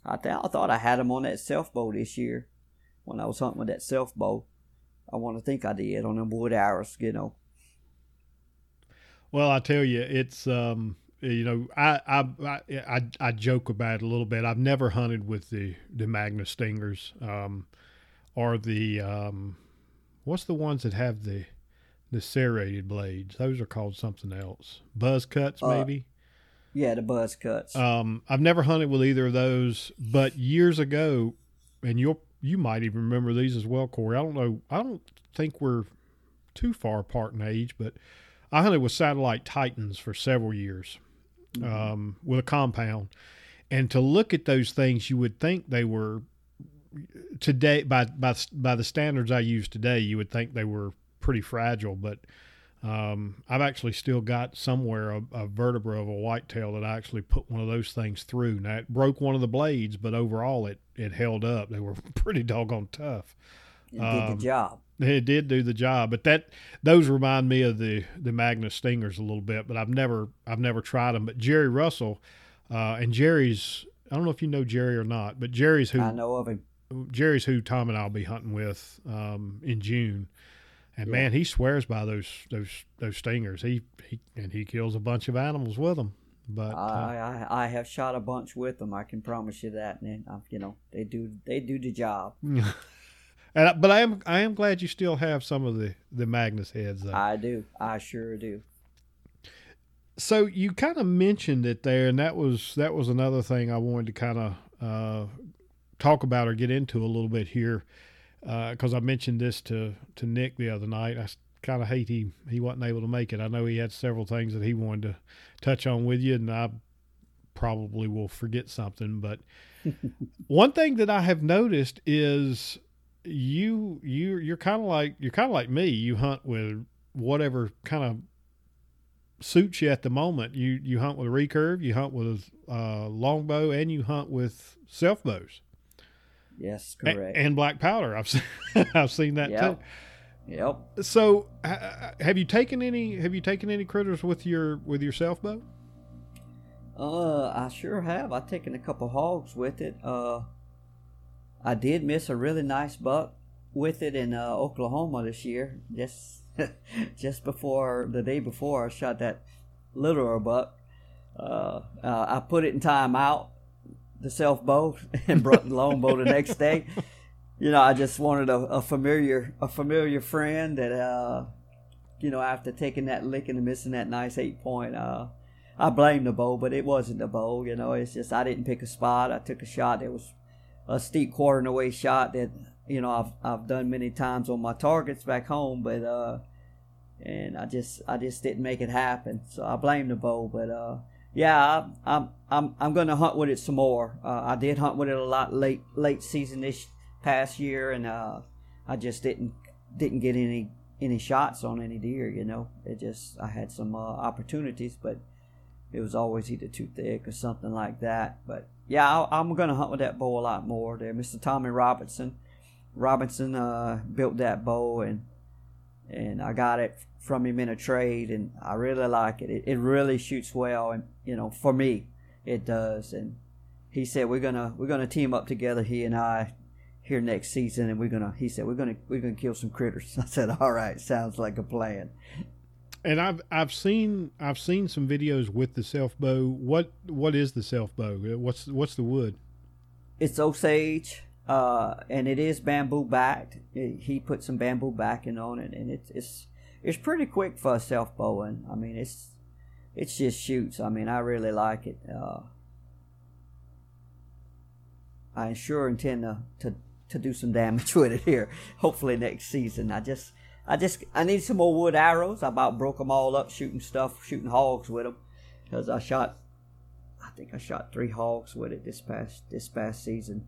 I, th- I thought I had them on that self bow this year when I was hunting with that self bow. I want to think I did on them wood arrows. You know. well, I tell you, it's um, you know, I I, I I joke about it a little bit. I've never hunted with the the Magnus stingers, um, or the um, what's the ones that have the the serrated blades? Those are called something else. Buzz cuts, Uh, maybe. Yeah, the buzz cuts. Um, I've never hunted with either of those, but years ago, and you'll you might even remember these as well, Corey. I don't know. I don't think we're too far apart in age, but I hunted with satellite Titans for several years um, with a compound, and to look at those things, you would think they were today by by by the standards I use today, you would think they were pretty fragile, but um, I've actually still got somewhere a, a vertebra of a whitetail that I actually put one of those things through. Now it broke one of the blades, but overall it it held up. They were pretty doggone tough. It did um, the job. It did do the job, but that those remind me of the the Magnus Stingers a little bit. But I've never I've never tried them. But Jerry Russell uh, and Jerry's I don't know if you know Jerry or not, but Jerry's who I know of him. Jerry's who Tom and I'll be hunting with um, in June. And Yeah. man, he swears by those those those stingers. He he and he kills a bunch of animals with them. But uh, I, I I have shot a bunch with them. I can promise you that, and uh, you know they do they do the job. and I- but I am I am glad you still have some of the the Magnus heads though. I do. I sure do. so you kind of mentioned it there, and that was that was another thing I wanted to kind of uh, talk about or get into a little bit here, because I mentioned this to to Nick the other night. I kind of hate he he wasn't able to make it. I know he had several things that he wanted to touch on with you, and I probably will forget something. But one thing that I have noticed is you you you're kind of like you're kind of like me. You hunt with whatever kind of suits you at the moment. You you hunt with a recurve, you hunt with a uh, longbow, and you hunt with self bows Yes, correct. and black powder. I've seen, I've seen that yep. Yep. So, ha- have you taken any Have you taken any critters with your with your self bow? Uh, I sure have. I've taken a couple hogs with it. Uh, I did miss a really nice buck with it in uh, Oklahoma this year. Just just before the day before, I shot that littler buck. Uh, uh, I put it in timeout, the self bow, and brought the long bow the next day. You know, I just wanted a, a familiar a familiar friend that uh, you know after taking that lick and missing that nice eight point. Uh, I blame the bow, but it wasn't the bow. You know, it's just I didn't pick a spot. I took a shot that was a steep quarter and away shot that you know I've I've done many times on my targets back home, but uh, and I just I just didn't make it happen. So I blame the bow, but uh, yeah, I'm I'm I'm gonna hunt with it some more. Uh, I did hunt with it a lot late late season this past year, and uh, I just didn't didn't get any any shots on any deer. You know, it just I had some uh, opportunities, but it was always either too thick or something like that. But yeah, I, I'm going to hunt with that bow a lot more. There, Mr. Tommy Robinson. Robinson uh, built that bow, and and I got it from him in a trade, and I really like it. It, it really shoots well, and you know, for me, it does. And he said we're gonna we're gonna team up together. He and I. here next season, and we're gonna. He said we're gonna we're gonna kill some critters. I said, all right, sounds like a plan. And I've I've seen I've seen some videos with the self bow. What what is the self bow? What's what's the wood? It's Osage, uh, and it is bamboo backed. he put some bamboo backing on it, and it's it's it's pretty quick for a self bowing. I mean, it's it's just shoots. I mean, I really like it. Uh, I sure intend to, to to do some damage with it here. Hopefully next season. I just I just I need some more wood arrows. I about broke them all up shooting stuff, shooting hogs with them, because I shot. I think I shot three hogs with it this past this past season,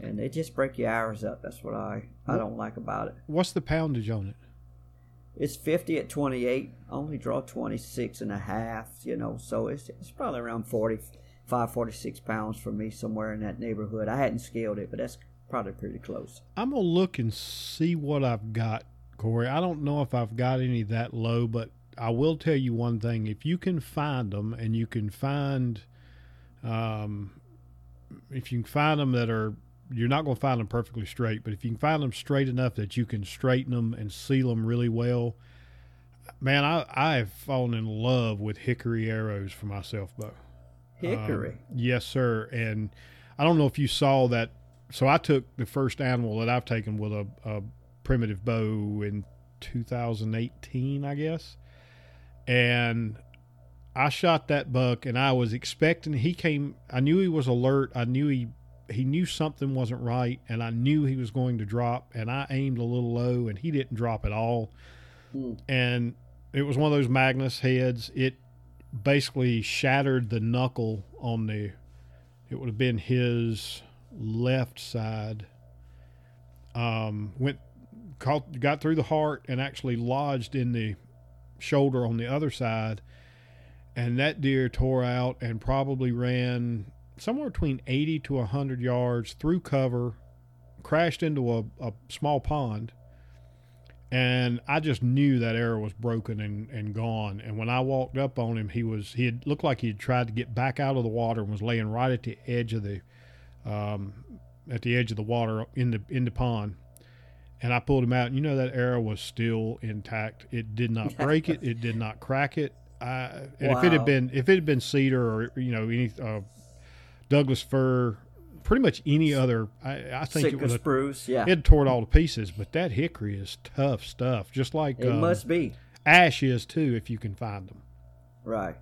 and they just break your arrows up. That's what I I don't like about it. What's the poundage on it? It's 50 at 28. I only draw 26 and a half, you know, so it's, it's probably around 45, 46 pounds for me, somewhere in that neighborhood. I hadn't scaled it, but that's probably pretty close. I'm going to look and see what I've got, Corey. I don't know if I've got any that low, but I will tell you one thing. If you can find them and you can find, um, if you can find them that are you're not going to find them perfectly straight, but if you can find them straight enough that you can straighten them and seal them really well, man, I I have fallen in love with hickory arrows for my self bow. Hickory. Um, yes, sir. And I don't know if you saw that. So I took the first animal that I've taken with a, a primitive bow in 2018, I guess, and I shot that buck, and I was expecting he came. I knew he was alert. I knew he he knew something wasn't right, and I knew he was going to drop, and I aimed a little low, and he didn't drop at all. Mm. And it was one of those Magnus heads. It basically shattered the knuckle on the. It would have been his left side. Um, went, caught, got through the heart, and actually lodged in the shoulder on the other side. And that deer tore out and probably ran somewhere between 80 to 100 yards through cover, crashed into a, a small pond. And I just knew that arrow was broken and, and gone. And when I walked up on him, he was he had looked like he had tried to get back out of the water and was laying right at the edge of the um, at the edge of the water in the in the pond. And I pulled him out. And you know that arrow was still intact. It did not break it. It did not crack it. I, and wow. if it had been if it had been cedar or you know any uh, Douglas fir, pretty much any other. I, I think Sitka it was a, spruce. Yeah, it tore it all to pieces. But that hickory is tough stuff. Just like it um, must be. Ash is too, if you can find them. Right.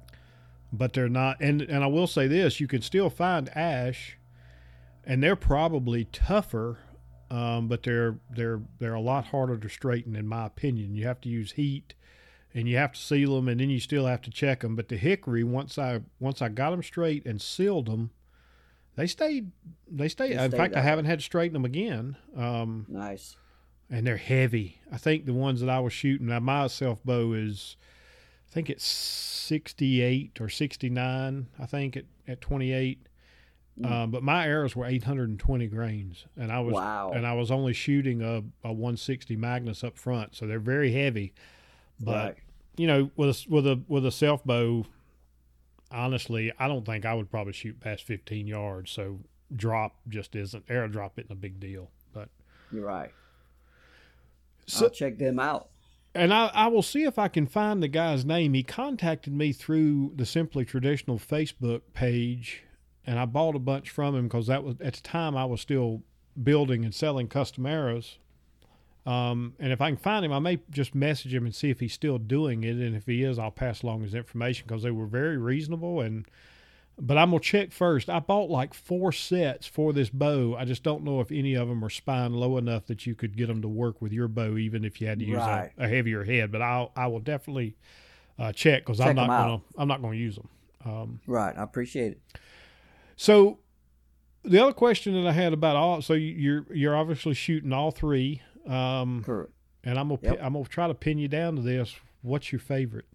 But they're not, and and I will say this: you can still find ash, and they're probably tougher, um, but they're they're they're a lot harder to straighten, in my opinion. You have to use heat and you have to seal them and then you still have to check them but the hickory once i once i got them straight and sealed them they stayed. They stayed. They in fact, I haven't had to straighten them again. Um, nice. And they're heavy. I think the ones that I was shooting, now my self bow is, I think it's 68 or 69. I think at, at 28. Mm. Um, but my arrows were 820 grains, and I was wow. and I was only shooting a, a 160 Magnus up front, so they're very heavy. But right. you know, with a, with a with a self bow, honestly, I don't think I would probably shoot past 15 yards. So drop just isn't air drop isn't a big deal. But you're right. So I'll check them out. And I, I will see if I can find the guy's name. He contacted me through the Simply Traditional Facebook page, and I bought a bunch from him because that was at the time I was still building and selling custom arrows. Um, and if I can find him, I may just message him and see if he's still doing it. And if he is, I'll pass along his information because they were very reasonable. And but I'm gonna check first. I bought like four sets for this bow. I just don't know if any of them are spine low enough that you could get them to work with your bow, even if you had to use right. a, a, heavier head. But I'll I will definitely uh, check because I'm not gonna I'm not gonna use them. Um, right, I appreciate it. So the other question that I had about all so you're you're obviously shooting all three. Um, Correct. And I'm gonna yep. I'm gonna try to pin you down to this. What's your favorite?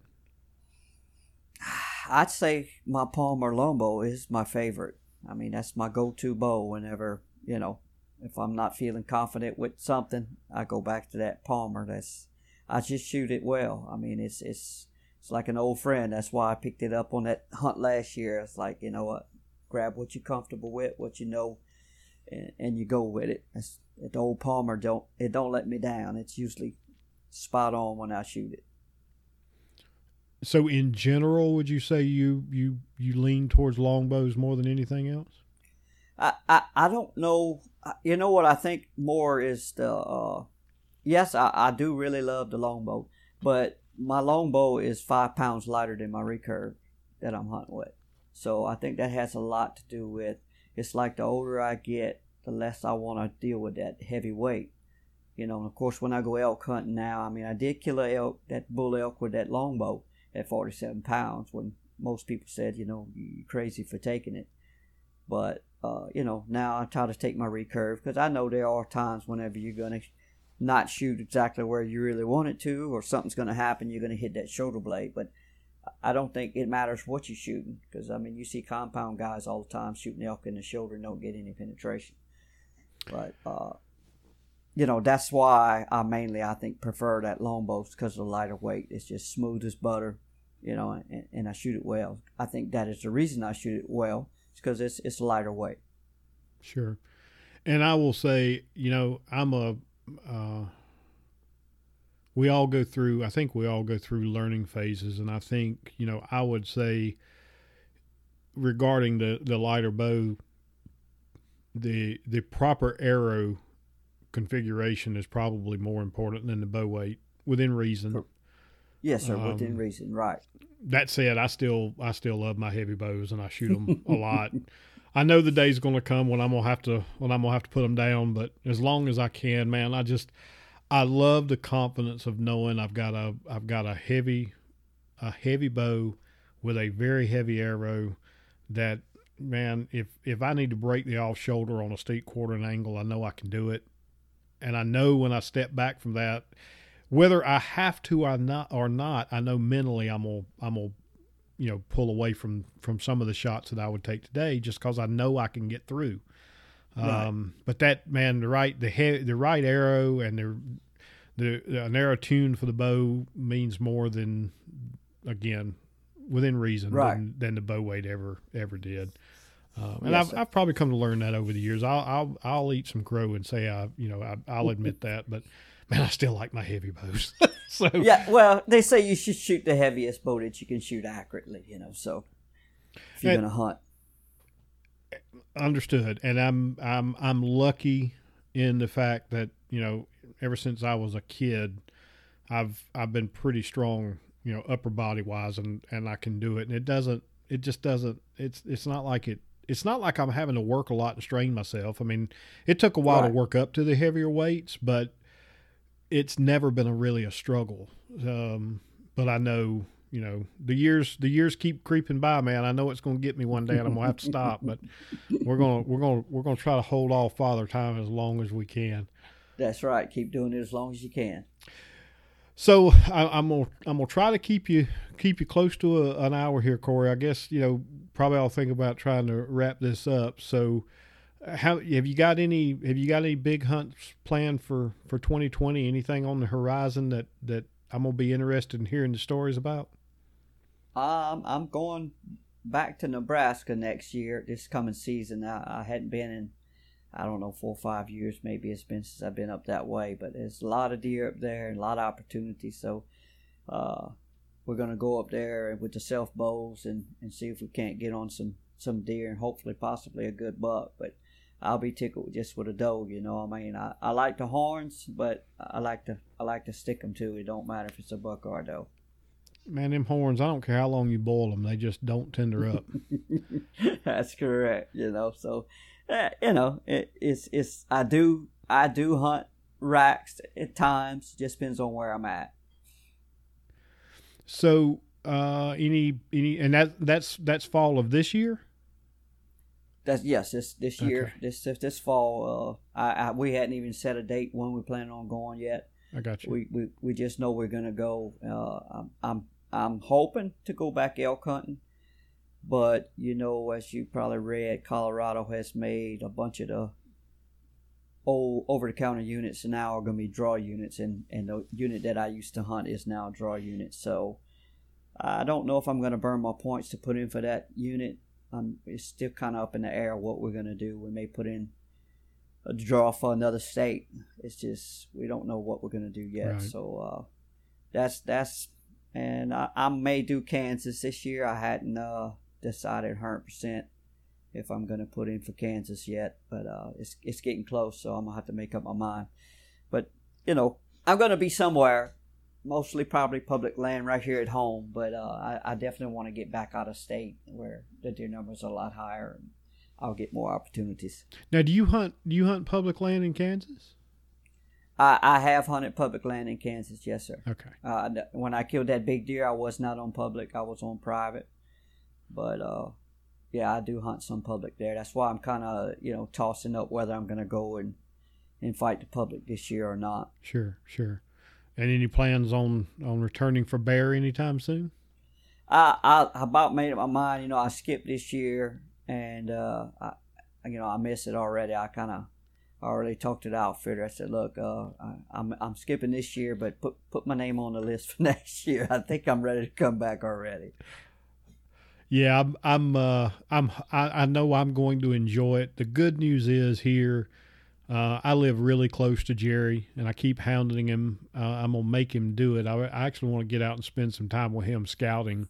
I'd say my Palmer longbow is my favorite. I mean, that's my go-to bow whenever you know if I'm not feeling confident with something, I go back to that Palmer. That's I just shoot it well. I mean, it's it's it's like an old friend. That's why I picked it up on that hunt last year. It's like you know what, grab what you're comfortable with, what you know, and, and you go with it. That's the old Palmer don't it don't let me down. It's usually spot on when I shoot it. So in general, would you say you you you lean towards longbows more than anything else? I, I, I don't know. You know what I think more is the. Uh, yes, I, I do really love the longbow, but my longbow is five pounds lighter than my recurve that I'm hunting with. So I think that has a lot to do with. It's like the older I get, the less I want to deal with that heavy weight. You know, and of course, when I go elk hunting now, I mean, I did kill a elk, that bull elk with that longbow at 47 pounds when most people said, you know, you're crazy for taking it. But, uh, you know, now I try to take my recurve because I know there are times whenever you're going to not shoot exactly where you really want it to or something's going to happen, you're going to hit that shoulder blade. But I don't think it matters what you're shooting because, I mean, you see compound guys all the time shooting elk in the shoulder and don't get any penetration. But, uh, you know, that's why I mainly, I think, prefer that longbow because of the lighter weight. It's just smooth as butter, you know, and, and I shoot it well. I think that is the reason I shoot it well. It's because it's, it's lighter weight. Sure. And I will say, you know, I'm a, uh, we all go through, I think we all go through learning phases. And I think, you know, I would say regarding the, the lighter bow, the, the proper arrow configuration is probably more important than the bow weight within reason. Yes, sir, within um, reason, right. That said, I still I still love my heavy bows and I shoot them a lot. I know the day's going to come when I'm gonna have to when I'm gonna have to put them down, but as long as I can, man, I just I love the confidence of knowing I've got a I've got a heavy a heavy bow with a very heavy arrow that man if if I need to break the off shoulder on a steep quartering angle, I know I can do it and I know when I step back from that, whether I have to or not or not, I know mentally I'm gonna I'm gonna you know pull away from from some of the shots that I would take today just because I know I can get through. Right. Um, but that man, the right the he, the right arrow and the, the an arrow tuned for the bow means more than again within reason right. than, than the bow weight ever ever did. Um, and yes, I've, I've probably come to learn that over the years. I'll I'll, I'll eat some crow and say I you know I, will admit that, but man, I still like my heavy bows. so yeah, well, they say you should shoot the heaviest bow that you can shoot accurately. You know, so if you're and, gonna hunt, understood. And I'm I'm I'm lucky in the fact that you know ever since I was a kid, I've I've been pretty strong, you know, upper body wise, and and I can do it. And it doesn't it just doesn't it's it's not like it it's not like I'm having to work a lot and strain myself. I mean, it took a while right. to work up to the heavier weights, but it's never been a really a struggle. Um, but I know, you know, the years the years keep creeping by, man. I know it's going to get me one day, and I'm going to have to stop. But we're going to we're going to we're going to try to hold off Father Time as long as we can. That's right. Keep doing it as long as you can. So I, am gonna I'm gonna try to keep you keep you close to a, an hour here, Corey. I guess you know probably I'll think about trying to wrap this up. So, how have you got any have you got any big hunts planned for for 2020? Anything on the horizon that that I'm gonna be interested in hearing the stories about? Um, I'm going back to Nebraska next year, this coming season. I, I hadn't been in I don't know, four or five years maybe it's been since I've been up that way. But there's a lot of deer up there and a lot of opportunities. So uh, we're going to go up there with the self bows and, and see if we can't get on some, some deer and hopefully possibly a good buck. But I'll be tickled just with a doe, you know. I mean, I, I like the horns, but I like to I like to stick them too. It don't matter if it's a buck or a doe. Man, them horns, I don't care how long you boil them, they just don't tender up. That's correct, you know. So uh, you know, it, it's it's I do I do hunt racks at times. Just depends on where I'm at. So, uh, any any and that that's that's fall of this year. That's yes, this this year, okay. this this fall. Uh, I, I, we hadn't even set a date when we plan on going yet. I got you. We we, we just know we're gonna go. Uh, I'm, I'm I'm hoping to go back elk hunting. But you know, as you probably read, Colorado has made a bunch of the old over-the-counter units now are going to be draw units, and and the unit that I used to hunt is now a draw unit. So I don't know if I'm going to burn my points to put in for that unit. Um, it's still kind of up in the air what we're going to do. We may put in a draw for another state. It's just we don't know what we're gonna do yet. Right. So uh, that's that's and I, I may do Kansas this year. I hadn't uh, decided 100 percent if I'm gonna put in for Kansas yet, but uh, it's it's getting close, so I'm gonna have to make up my mind. But you know, I'm gonna be somewhere, mostly probably public land right here at home. But uh, I, I definitely want to get back out of state where the deer numbers are a lot higher. and I'll get more opportunities. Now, do you hunt? Do you hunt public land in Kansas? I, I have hunted public land in Kansas, yes, sir. Okay. Uh, when I killed that big deer, I was not on public; I was on private. But uh, yeah, I do hunt some public there. That's why I'm kind of you know tossing up whether I'm going to go and and fight the public this year or not. Sure, sure. And any plans on on returning for bear anytime soon? I, I about made up my mind. You know, I skipped this year, and uh, I, you know, I miss it already. I kind of already talked to the outfitter. I said, "Look, uh, I, I'm I'm skipping this year, but put put my name on the list for next year. I think I'm ready to come back already." Yeah, I'm. I'm. Uh, I'm. I, I know I'm going to enjoy it. The good news is here, uh, I live really close to Jerry, and I keep hounding him. Uh, I'm gonna make him do it. I, I actually want to get out and spend some time with him scouting,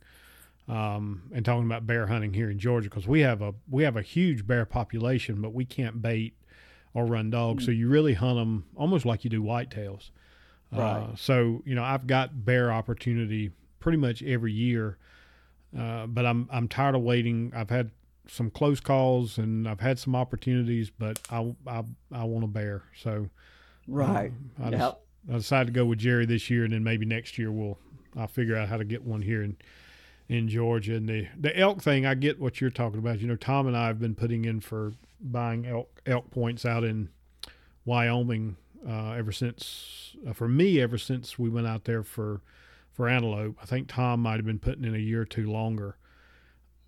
um, and talking about bear hunting here in Georgia because we have a we have a huge bear population, but we can't bait or run dogs. So you really hunt them almost like you do whitetails. Uh, so you know, I've got bear opportunity pretty much every year. Uh, but I'm I'm tired of waiting. I've had some close calls and I've had some opportunities, but I I, I want a bear. So Right. I, just, Yep. I decided to go with Jerry this year, and then maybe next year we'll I'll figure out how to get one here in in Georgia. And the the elk thing, I get what you're talking about. You know, Tom and I have been putting in for buying elk elk points out in Wyoming uh, ever since uh, for me ever since we went out there for for antelope. I think Tom might have been putting in a year or two longer.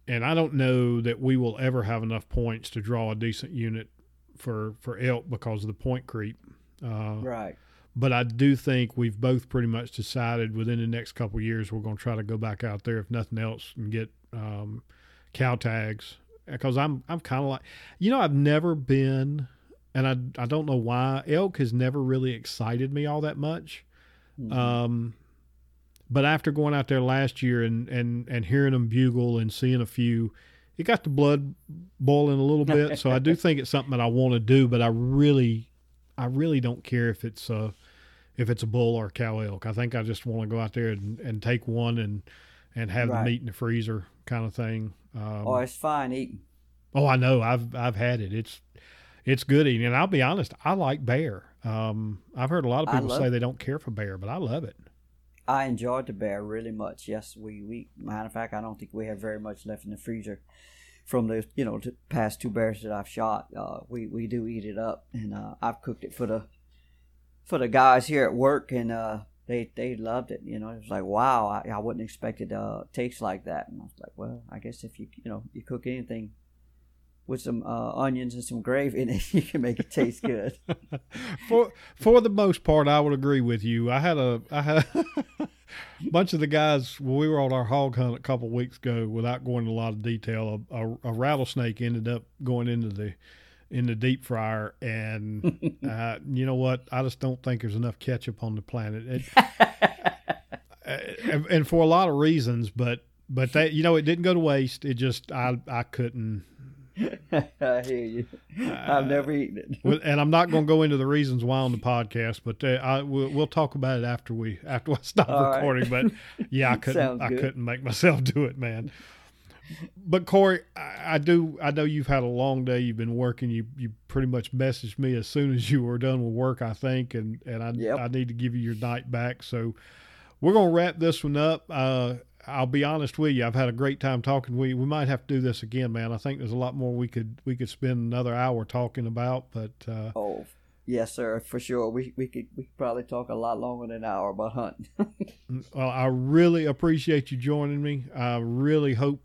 And I don't know that we will ever have enough points to draw a decent unit for for elk because of the point creep. Uh, Right. But I do think we've both pretty much decided within the next couple of years we're going to try to go back out there if nothing else and get um, cow tags because I'm I'm kind of like you know I've never been and I I don't know why elk has never really excited me all that much. Mhm. Um, but after going out there last year and, and, and hearing them bugle and seeing a few, it got the blood boiling a little bit. so I do think it's something that I want to do, but I really, I really don't care if it's a, if it's a bull or a cow elk. I think I just want to go out there and, and take one and, and have the meat in the freezer kind of thing. Um, oh, it's fine eating. Oh, I know. I've I've had it. It's it's good eating, and I'll be honest. I like bear. Um, I've heard a lot of people say it. they don't care for bear, but I love it. I enjoyed the bear really much. Yes, we, we matter of fact, I don't think we have very much left in the freezer from the you know the past two bears that I've shot. Uh, we we do eat it up, and uh, I've cooked it for the for the guys here at work, and uh, they they loved it. You know, it was like wow, I, I wouldn't expect it to taste like that. And I was like, well, I guess if you you know you cook anything with some uh, onions and some gravy in it, you can make it taste good. for for the most part, I would agree with you. I had a I had a bunch of the guys when we were on our hog hunt a couple weeks ago. Without going into a lot of detail, a, a, a rattlesnake ended up going into the in the deep fryer, and uh, you know what? I just don't think there's enough ketchup on the planet. It, and, and for a lot of reasons, but but that you know it didn't go to waste. It just I I couldn't. I hear you. I've never eaten it. And I'm not going to go into the reasons why on the podcast, but uh, I we'll, we'll talk about it after we after I stop All right. recording. But yeah, I couldn't I couldn't make myself do it, man. But Corey, I, I do I know you've had a long day. You've been working. You you pretty much messaged me as soon as you were done with work, I think, and and I Yep. I need to give you your night back. So we're gonna wrap this one up. Uh, I'll be honest with you. I've had a great time talking with you. We might have to do this again, man. I think there's a lot more we could we could spend another hour talking about. But uh, Oh, yes, sir, for sure. We we could we could probably talk a lot longer than an hour about hunting. well, I really appreciate you joining me. I really hope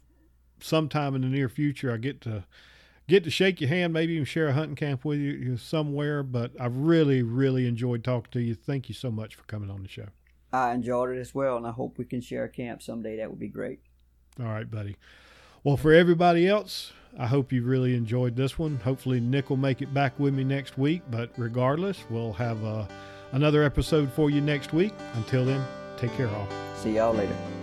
sometime in the near future I get to get to shake your hand, maybe even share a hunting camp with you somewhere. But I've really really enjoyed talking to you. Thank you so much for coming on the show. I enjoyed it as well, and I hope we can share a camp someday. That would be great. All right, buddy. Well, for everybody else, I hope you really enjoyed this one. Hopefully, Nick will make it back with me next week. But regardless, we'll have uh, another episode for you next week. Until then, take care, all. See y'all later.